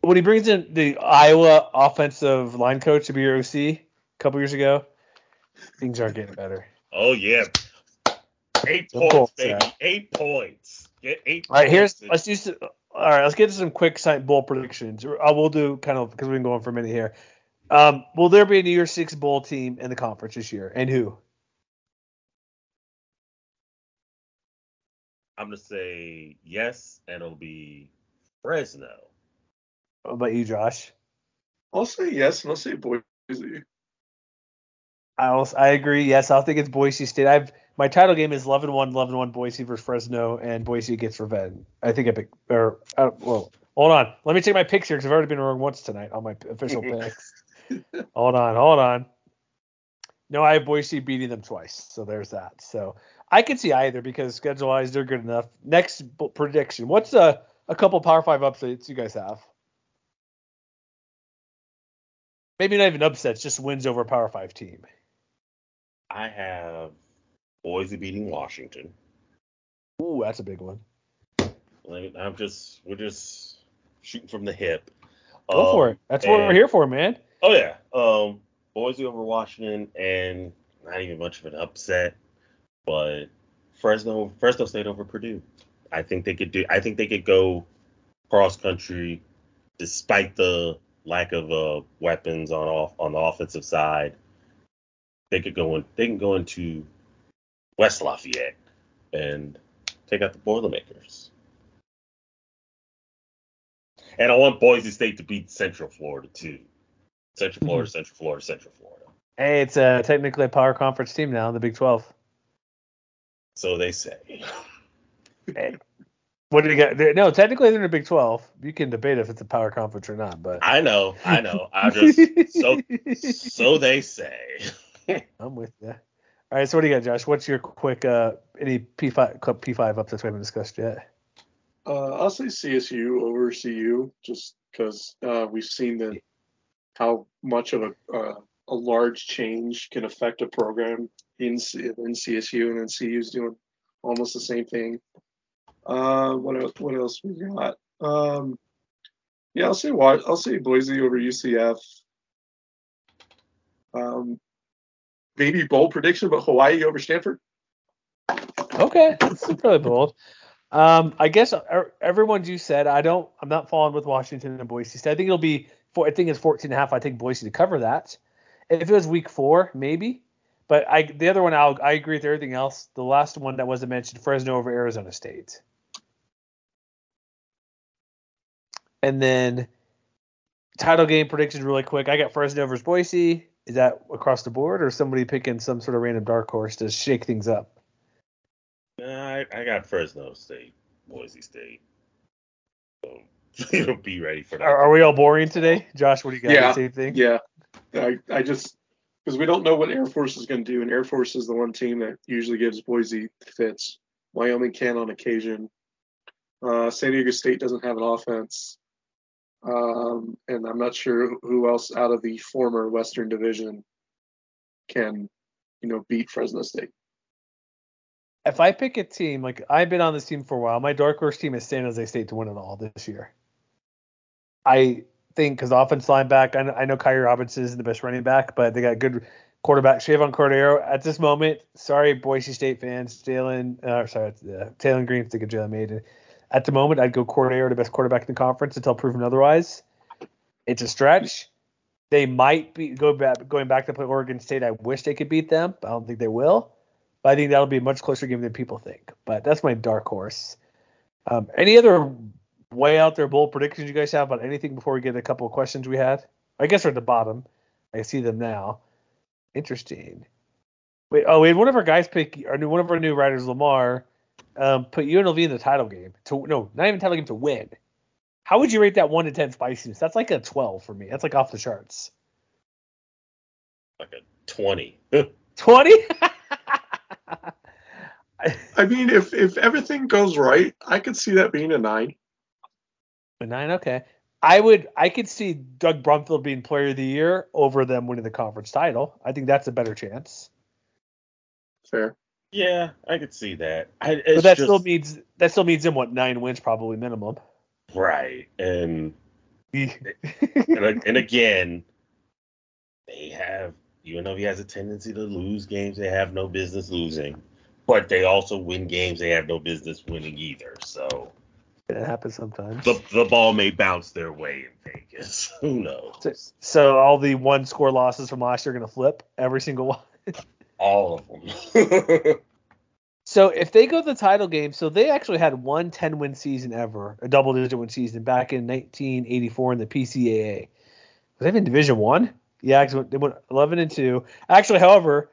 when he brings in the Iowa offensive line coach to be your OC a couple years ago. Things aren't getting better. oh yeah. Eight The points, baby. yeah. Eight points. Get eight. All right, here's let's do some, all right. Let's get to some quick site bowl predictions. I will do kind of because we've been going for a minute here. Um, will there be a New Year's Six bowl team in the conference this year, and who? I'm gonna say yes, and it'll be Fresno. What about you, Josh? I'll say yes, and I'll say Boise. I also, I agree. Yes, I think it's Boise State. I've my title game is 11-1, 11-1 Boise versus Fresno, and Boise gets revenge. I think I pick or uh, well, hold on. Let me take my picks here because I've already been wrong once tonight on my official picks. hold on, hold on. No, I have Boise beating them twice, so there's that. So I can see either because schedule wise they're good enough. Next b- prediction. What's a a couple Power Five upsets you guys have? Maybe not even upsets, just wins over a Power Five team. I have Boise beating Washington. Ooh, that's a big one. I'm just we're just shooting from the hip. Go Um, for it. That's what we're here for, man. Oh yeah. Um Boise over Washington and not even much of an upset, but Fresno Fresno State over Purdue. I think they could do I think they could go cross country despite the lack of uh, weapons on off on the offensive side. They could go in they can go into West Lafayette and take out the Boilermakers. And I want Boise State to beat Central Florida too. Central Florida, Central Florida, Central Florida. Hey, it's uh, technically a power conference team now, the Big 12. So they say. Hey, what do you got? They're- No, technically they're in the Big 12. You can debate if it's a power conference or not, but I know, I know. I just so so they say. I'm with you. All right, so what do you got, Josh? What's your quick uh any P5 club P5 upsets we haven't discussed yet? Uh, I'll say CSU over CU just because uh, we've seen that how much of a uh, a large change can affect a program in in CSU, and then CU's doing almost the same thing. Uh, what else? What else we got? Um, yeah, I'll say I'll say Boise over UCF. Um, maybe bold prediction, but Hawaii over Stanford. Okay, that's really bold. Um, I guess uh, everyone you said, I don't, I'm not falling with Washington and Boise State. I think it'll be, I think it's 14 and a half. I think Boise to cover that. If it was week four, maybe. But I, the other one, I'll, I agree with everything else. The last one that wasn't mentioned, Fresno over Arizona State. And then title game predictions really quick. I got Fresno versus Boise. Is that across the board or somebody picking some sort of random dark horse to shake things up? I, I got Fresno State, Boise State. So you'll be ready for that. Are, are we all boring today? Josh, what do you got? Yeah. Same thing? Yeah, I, I just because we don't know what Air Force is going to do, and Air Force is the one team that usually gives Boise fits. Wyoming can on occasion. Uh, San Diego State doesn't have an offense, um, and I'm not sure who else out of the former Western Division can, you know, beat Fresno State. If I pick a team, like I've been on this team for a while, my dark horse team is San Jose State to win it all this year. I think because offense line back, I know, I know Kairee Robinson is the best running back, but they got good quarterback. Chevan Cordeiro at this moment, sorry Boise State fans, Jalen, uh, sorry, uh, Taylen Green, think of Jalen Mayden. At the moment, I'd go Cordeiro, the best quarterback in the conference until proven otherwise. It's a stretch. They might be go back going back to play Oregon State. I wish they could beat them. I don't think they will. But I think that'll be a much closer game than people think. But that's my dark horse. Um, any other way out there bold predictions you guys have about anything before we get a couple of questions we had? I guess we're at the bottom. I see them now. Interesting. Wait, oh, we had one of our guys pick, new one of our new writers, Lamar, um, put UNLV in the title game to no, not even title game to win. How would you rate that one to ten spiciness? That's like a twelve for me. That's like off the charts. Like a twenty. Twenty. I mean, if if everything goes right, I could see that being a nine. A nine, okay. I would, I could see Doug Brumfield being Player of the Year over them winning the conference title. I think that's a better chance. Fair. Yeah, I could see that. I, but that just, still means that still means them what nine wins probably minimum. Right, and and, and again, they have even though he has a tendency to lose games they have no business losing, but they also win games they have no business winning either. So it happens sometimes. The the ball may bounce their way in Vegas. Who knows? So, so all the one score losses from last year are going to flip every single one. All of them. so if they go to the title game, so they actually had one 10 win season ever, a double digit win season back in 1984 in the PCAA. Was that in Division One? Yeah, they went 11 and two. Actually, however,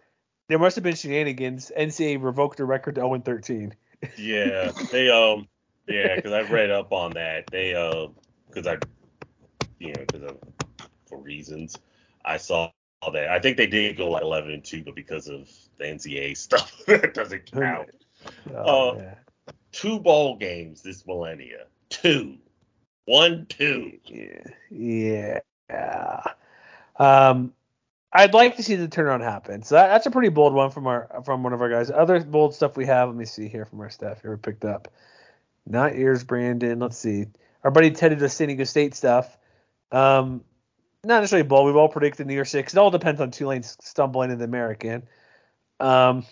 there must have been shenanigans. NCAA revoked the record to 0 and 13. yeah, they um yeah, because I read up on that. They uh, because I, you know, because for reasons, I saw that. I think they did go like 11 and two, but because of the NCAA stuff, that doesn't count. Oh, uh, yeah. Two bowl games this millennia. Two. One, two. Yeah. Yeah. Um, I'd like to see the turnaround happen. So that, that's a pretty bold one from our from one of our guys. Other bold stuff we have. Let me see here from our staff here we picked up. Not yours, Brandon. Let's see. Our buddy Teddy does San Diego State stuff. Um, not necessarily bold. We've all predicted New Year Six. It all depends on Tulane stumbling in the American. Um,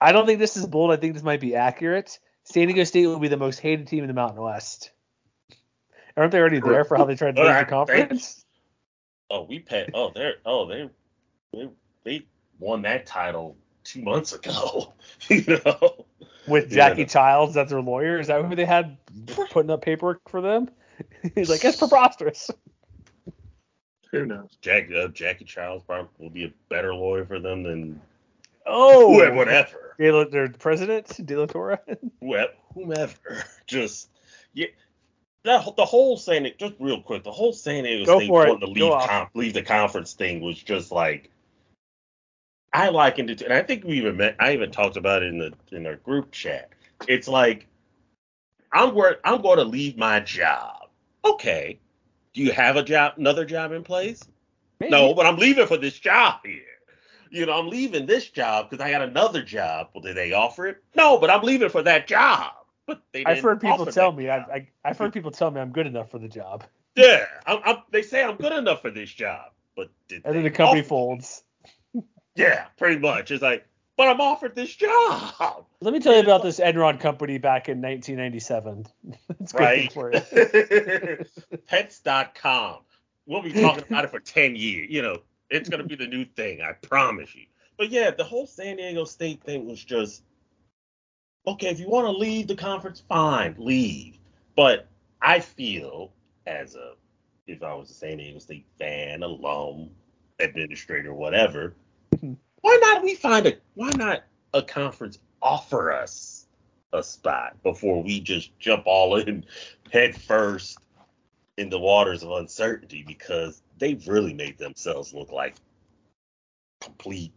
I don't think this is bold. I think this might be accurate. San Diego State will be the most hated team in the Mountain West. Aren't they already there for how they tried to win the conference? Oh, we pay. Oh, they're. Oh, they. They, they won that title two months ago. you know with Jackie yeah. Childs as their lawyer. Is that who they had putting up paperwork for them? He's like, it's preposterous. Who knows? Jack, uh, Jackie Childs probably will be a better lawyer for them than oh whatever. Their president, De La Torre. whomever. Just yeah. That, the whole saying it just real quick. The whole saying it was wanting to leave, com- leave the conference thing was just like I likened it to, and I think we even met, I even talked about it in the in our group chat. It's like I'm where I'm going to leave my job. Okay, do you have a job, another job in place? Maybe. No, but I'm leaving for this job here. You know, I'm leaving this job because I got another job. Well, did they offer it? No, but I'm leaving for that job. But they I've heard people tell me I, I I've heard people tell me I'm good enough for the job. Yeah, I'm, I'm, they say I'm good enough for this job, but did and then the company folds. Yeah, pretty much. It's like, but I'm offered this job. Let me tell you about this Enron company back in 1997. it's right. for you. Pets.com. We'll be talking about it for 10 years. You know, it's going to be the new thing. I promise you. But yeah, the whole San Diego State thing was just okay. If you want to leave the conference, fine, leave. But I feel as a if I was a San Diego State fan, alum, administrator, whatever, hmm. Why not we find a why not a conference offer us a spot before we just jump all in head first in the waters of uncertainty because they've really made themselves look like complete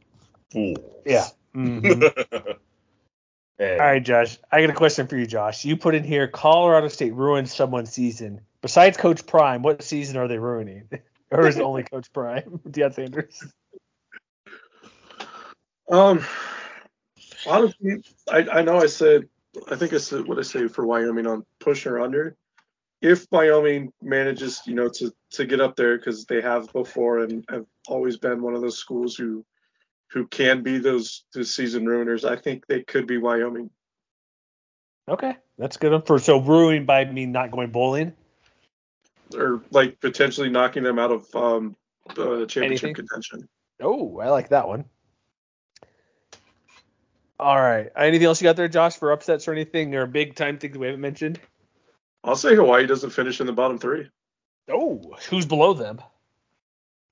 fools. Yeah. Mm-hmm. All right, Josh. I got a question for you, Josh. You put in here Colorado State ruined someone's season. Besides Coach Prime, what season are they ruining? or is it only Coach Prime, Deion Sanders? Um, honestly, I, I know I said, I think I said what I say for Wyoming on push or under. If Wyoming manages, you know, to to get up there because they have before and have always been one of those schools who who can be those those season ruiners, I think they could be Wyoming. Okay, that's good for so ruining by me not going bowling. Or like potentially knocking them out of um, the championship Anything? contention. Oh, I like that one. All right. Anything else you got there, Josh, for upsets or anything or big time things we haven't mentioned? I'll say Hawaii doesn't finish in the bottom three. Oh, who's below them?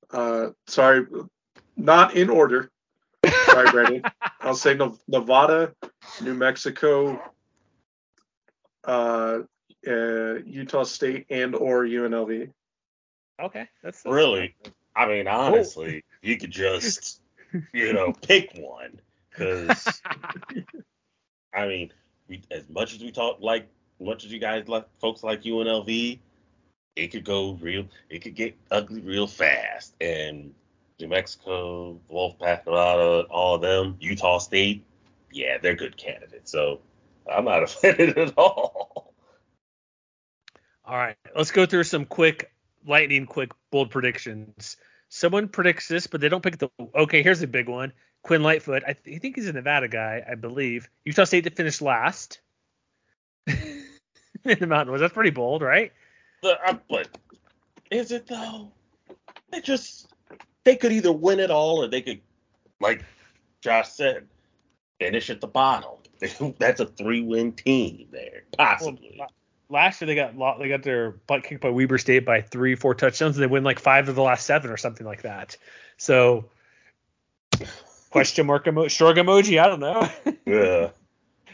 Uh, sorry, not in order. Sorry, Brandon. I'll say Nevada, New Mexico, uh, uh, Utah State, and or UNLV. Okay, that's, that's Really? I mean, honestly, you could just, you know, pick one. Because, I mean, we, as much as we talk, like, much as you guys like, folks like UNLV, it could go real, it could get ugly real fast. And New Mexico, Wolfpack, Nevada, all of them, Utah State, yeah, they're good candidates. So I'm not offended at all. All right, let's go through some quick, lightning quick, bold predictions. Someone predicts this, but they don't pick the. Okay, here's a big one. Quinn Lightfoot. I, th- I think he's a Nevada guy, I believe. Utah State to finish last in the Mountain West. That's pretty bold, right? The, uh, but is it though? They just they could either win it all or they could, like Josh said, finish at the bottom. That's a three-win team there, possibly. Well, last year they got they got their butt kicked by Weber State by three, four touchdowns, and they win like five of the last seven or something like that. So question mark emo- shrug emoji. I don't know. yeah.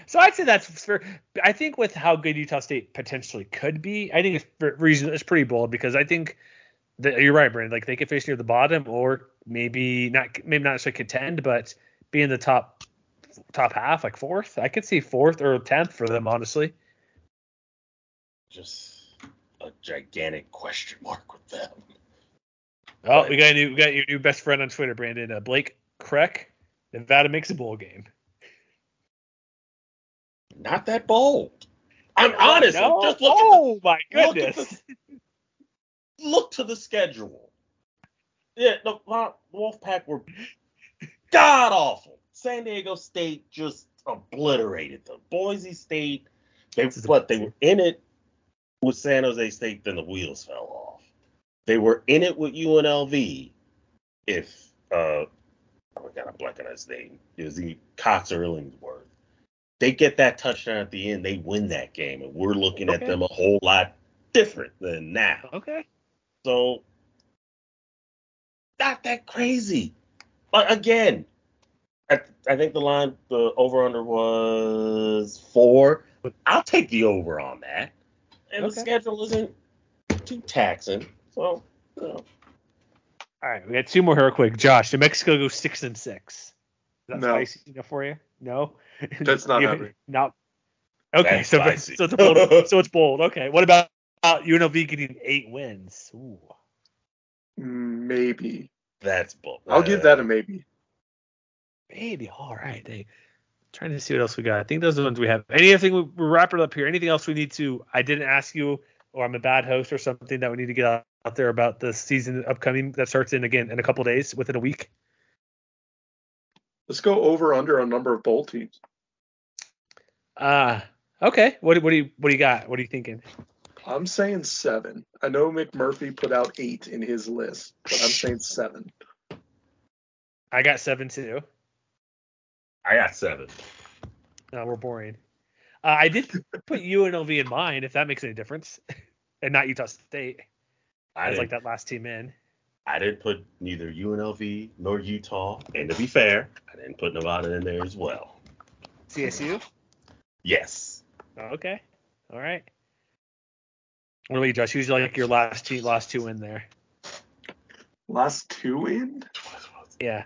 So I'd say that's fair. I think with how good Utah State potentially could be, I think it's reason it's pretty bold because I think that you're right, Brandon. Like they could finish near the bottom or maybe not, maybe not necessarily contend, but be in the top top half, like fourth. I could see fourth or tenth for them, honestly. Just a gigantic question mark with them. Oh, we got a new, we got your new best friend on Twitter, Brandon. Uh, Blake Kreck. Nevada makes a bowl game. Not that bold. I'm honest. No? Just look, oh my the, look, goodness. the, look to the schedule. Yeah, the Wo- Wolfpack were god awful. San Diego State just obliterated them. Boise State, they but they were in it with San Jose State, then the wheels fell off. They were in it with UNLV. If uh, oh, I got a blank on his name. It was the Cox or Illingsworth. They get that touchdown at the end, they win that game, and we're looking at them a whole lot different than now. Okay. So not that crazy. But again, I, I think the line, the over under was four. I'll take the over on that. And the schedule isn't too taxing. So, you know, All right, we got two more here, real quick. Josh, New Mexico goes six and six. Is that No. spicy enough for you? No. That's not You- happening. Not. Okay, That's so spicy. so it's bold. so it's bold. Okay, what about uh, UNLV getting eight wins? Ooh. Maybe. that's bold. I'll give that a maybe. Maybe. All right. Hey, trying to see what else we got. I think those are the ones we have. Anything we, we're wrapping it up here. Anything else we need to? I didn't ask you, or I'm a bad host, or something that we need to get out, out there about the season upcoming that starts in again in a couple days, within a week. Let's go over under on number of bowl teams. Uh okay. What what do you what do you got? What are you thinking? I'm saying seven. I know McMurphy put out eight in his list, but I'm saying seven. I got seven too. I got seven. No, we're boring. Uh, I did put UNLV in mine, if that makes any difference, and not Utah State. I I was like that last team in. I didn't put neither UNLV nor Utah. And to be fair, I didn't put Nevada in there as well. CSU. Yes. Okay. All right. What about you, Josh? Who's like your last two last two in there? Last two in? Yeah.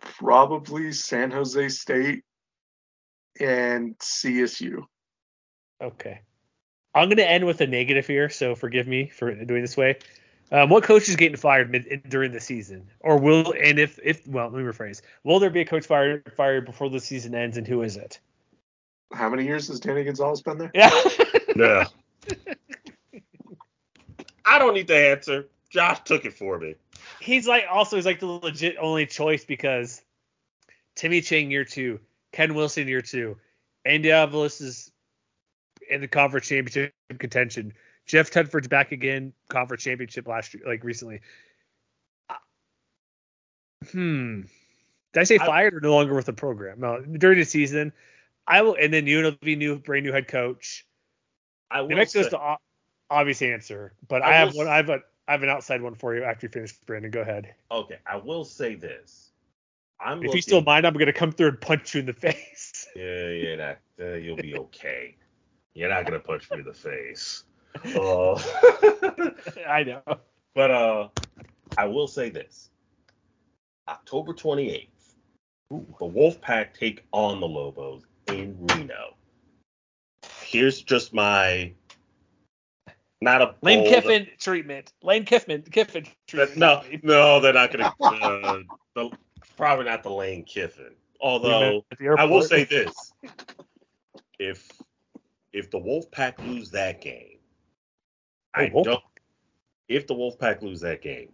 Probably San Jose State and CSU. Okay. I'm gonna end with a negative here, so forgive me for doing this way. Um, what coach is getting fired mid, during the season, or will and if if well let me rephrase, will there be a coach fired fired before the season ends, and who is it? How many years has Danny Gonzales been there? Yeah. Yeah. I don't need the answer. Josh took it for me. he's like also he's like the legit only choice because Timmy Chang year two, Ken Wilson year two, Andy Avalos is in the conference championship contention. Jeff Tedford's back again, conference championship last year, like recently. Uh, Hmm. Did I say I- fired or no longer with the program? No, during the season, I will, and then UNLV new brand new head coach. I will New Mexico's say- the obvious answer, but I I, have one. I have a I have an outside one for you after you finish, Brandon. Go ahead. okay. I will say this. I'm If you still mind, I'm gonna come through and punch you in the face. Yeah, yeah, that uh, you'll be okay. You're not gonna punch me in the face. Uh, I know. but uh, I will say this: October 28th, the Wolfpack take on the Lobos in Reno. Here's just my not a Lane bold- Kiffin treatment. Lane Kiffin. Kiffin That- treatment. no, no, they're not gonna. Uh, the, probably not the Lane Kiffin. Although I will say this: if if the Wolfpack lose that game, I Oh, don't. If the Wolfpack lose that game,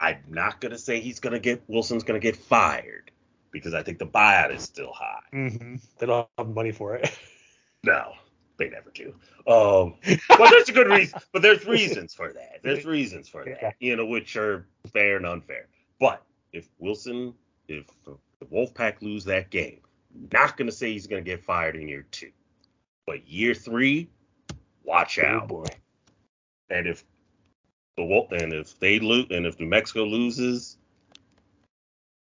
I'm not gonna say he's gonna get Wilson's gonna get fired because I think the buyout is still high. hmm They don't have money for it. No, they never do. Um, but there's a good reason. But there's reasons for that. There's reasons for that. You know, which are fair and unfair. But if Wilson, if the Wolfpack lose that game, not gonna say he's gonna get fired in year two. But year three, watch Oh out. boy. And if the Wolf, and if they lose, and if New Mexico loses,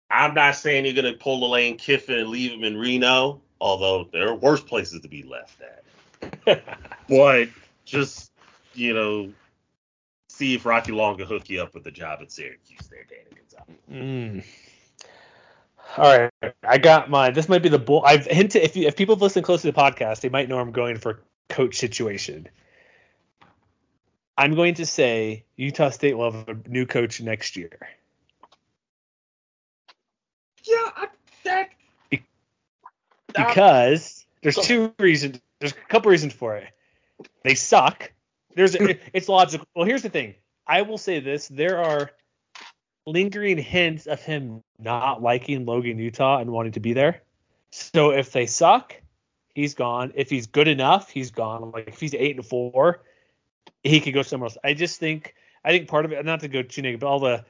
I'm not saying you're gonna pull the Lane Kiffin and leave him in Reno. Although there are worse places to be left at. But just you know, see if Rocky Long can hook you up with the job at Syracuse there, Danny Gonzales. Mm. All right, I got mine. This might be the bull. I've hinted if you, if people have listened close to the podcast, they might know I'm going for coach situation. I'm going to say Utah State will have a new coach next year. Yeah, I, that uh, because there's two reasons. There's a couple reasons for it. They suck. There's it's logical. Well, here's the thing. I will say this: there are lingering hints of him not liking Logan, Utah, and wanting to be there. So if they suck, he's gone. If he's good enough, he's gone. Like if he's eight and four, he could go somewhere else. I just think I think part of it, not to go too negative, but all the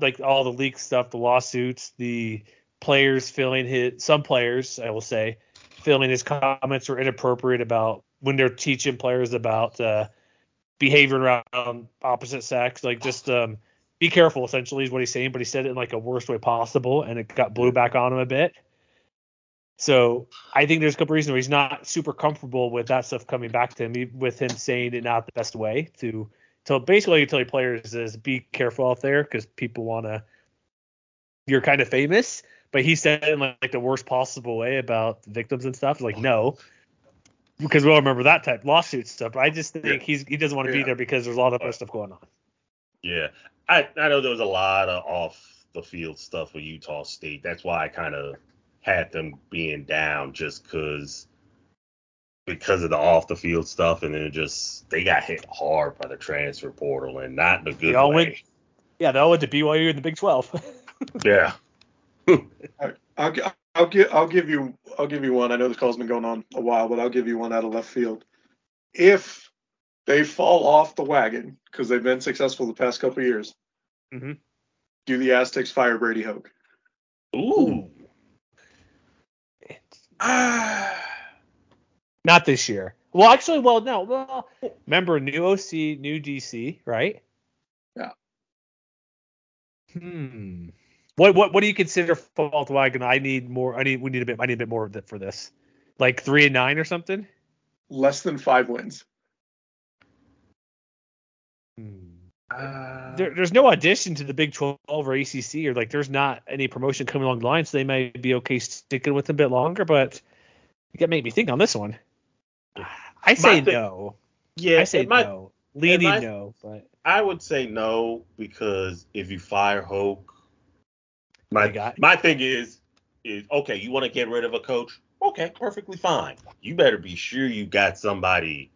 like all the leak stuff, the lawsuits, the players feeling his some players, I will say, feeling his comments were inappropriate about when they're teaching players about uh, behavior around opposite sex, like just um, be careful. Essentially, is what he's saying, but he said it in like a worst way possible, and it got blew back on him a bit. So I think there's a couple reasons where he's not super comfortable with that stuff coming back to him, with him saying it not the best way to. So basically, you tell your players is be careful out there because people want to. You're kind of famous, but he said it in like, like the worst possible way about victims and stuff. Like no, because we all remember that type lawsuit stuff. I just think he's he doesn't want to be there because there's a lot of other stuff going on. Yeah, I I know there was a lot of off the field stuff with Utah State. That's why I kind of had them being down just because because of the off the field stuff, and then it just they got hit hard by the transfer portal and not in a good They all way. went- Yeah, they all went to BYU in the Big 12. Yeah, I'll, gi- I'll give I'll give you I'll give you one. I know this call's been going on a while, but I'll give you one out of left field. If they fall off the wagon because they've been successful the past couple of years, Mhm. do the Aztecs fire Brady Hoke? ooh, Not this year. Well, actually, well, no. Well, remember, new OC, new DC, right? Yeah. Hmm. What what what do you consider fall off the wagon? I need more. I need we need a bit. I need a bit more of it for this. Like three and nine or something. Less than five wins. Uh, there, there's no addition to the Big 12 or ACC, or like there's not any promotion coming along the line, so they may be okay sticking with them a bit longer. But you got to make me think on this one. I say thing- no. yeah. I say might no. leaning no, but I would say no because if you fire Hoke, my my thing is is okay. You want to get rid of a coach? Okay, perfectly fine. You better be sure you got somebody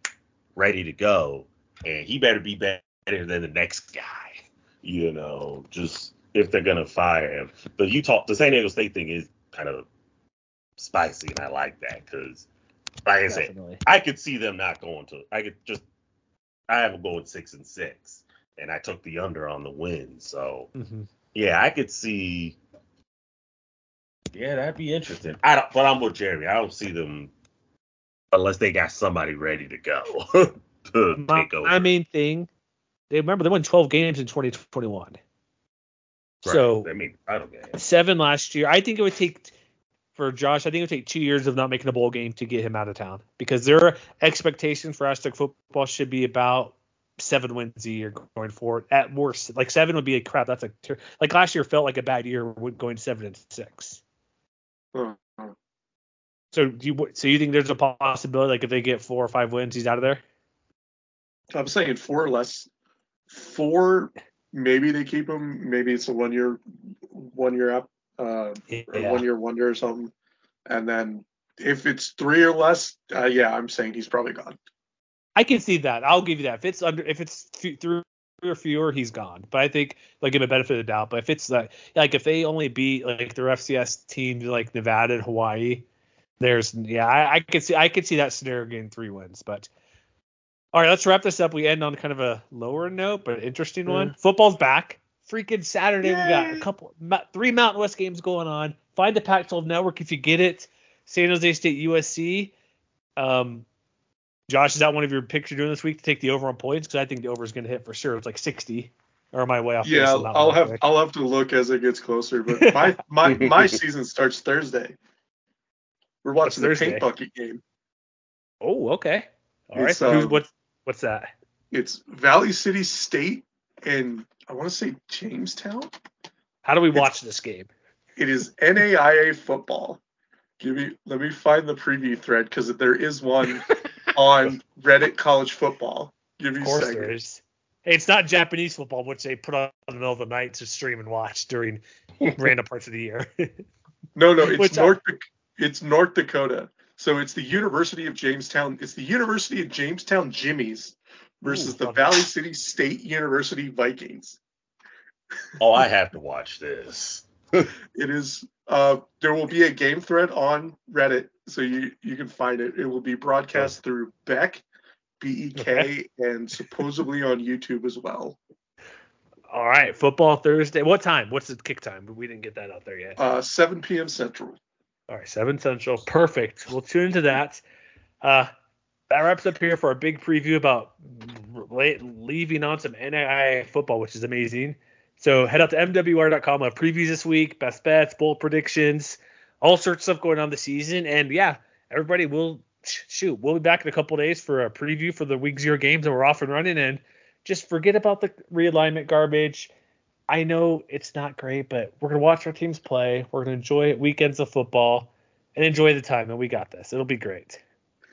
ready to go, and he better be better than the next guy. You know, just if they're gonna fire him. The Utah, the San Diego State thing is kind of spicy, and I like that because, like I said. I could see them not going to. I could just. I have them going six and six, and I took the under on the win. So Mhm. yeah, I could see. Yeah, that'd be interesting. I don't, but I'm with Jeremy. I don't see them unless they got somebody ready to go to My, take over. my main thing, they remember they won 12 games in 2021. Right. So I mean, I don't get it. seven last year. I think it would take for Josh. I think it would take two years of not making a bowl game to get him out of town because their expectations for Aztec football should be about seven wins a year going forward. At worst, like seven would be a crap. That's a ter- like last year felt like a bad year going seven and six. Uh, uh, So do you so you think there's a possibility like if they get four or five wins, he's out of there? I'm saying four or less. Four, maybe they keep him. Maybe it's a one year, one year up, uh, or one year wonder or something. And then if it's three or less, uh, yeah, I'm saying he's probably gone. I can see that. I'll give you that. If it's under, if it's f- three or fewer, he's gone. But I think they'll give him a benefit of the doubt. But if it's like, like if they only beat like their FCS teams like Nevada and Hawaii, there's yeah, I, I could see I could see that scenario getting three wins. But all right, let's wrap this up. We end on kind of a lower note, but interesting one. Football's back. Freaking Saturday, we got a couple, three Mountain West games going on. Find the Pac-12 network if you get it. San Jose State, USC. Um, Josh, is that one of your picks you're doing this week to take the over on points? Because I think the over is going to hit for sure. It's like 60. Or am I way off? Yeah, on that I'll one? have I'll have to look as it gets closer. But my my my season starts Thursday. We're watching the Thursday? paint bucket game. Oh, okay. All right. It's, So who's um, what's that? It's Valley City State and I want to say Jamestown. How do we it's- watch this game? It is NAIA football. Give me let me find the preview thread because there is one on Reddit College Football. Give me Of course there is. Hey, it's not Japanese football, which they put on in the middle of the night to stream and watch during random parts of the year. No, no, it's I- North. Dak- It's North Dakota. So it's the University of Jamestown. It's the University of Jamestown Jimmies versus Ooh, the fun. Valley City State University Vikings. Oh, I have to watch this. It is. Uh, there will be a game thread on Reddit, so you you can find it. It will be broadcast through Beck, B E K, and supposedly on YouTube as well. All right, football Thursday. What time? What's the kick time? We didn't get that out there yet. Uh, 7 p.m. Central. All right, seven central. Perfect. We'll tune into that. Uh, that wraps up here for a big preview about late, leaving on some NAIA football, which is amazing. So head out to MWR.com. We'll have previews this week, best bets, bowl predictions, all sorts of stuff going on this season. And yeah, everybody will shoot. We'll be back in a couple days for a preview for the week zero games, and we're off and running. And just forget about the realignment garbage. I know it's not great, but we're gonna watch our teams play. We're gonna enjoy weekends of football and enjoy the time, and we got this. It'll be great.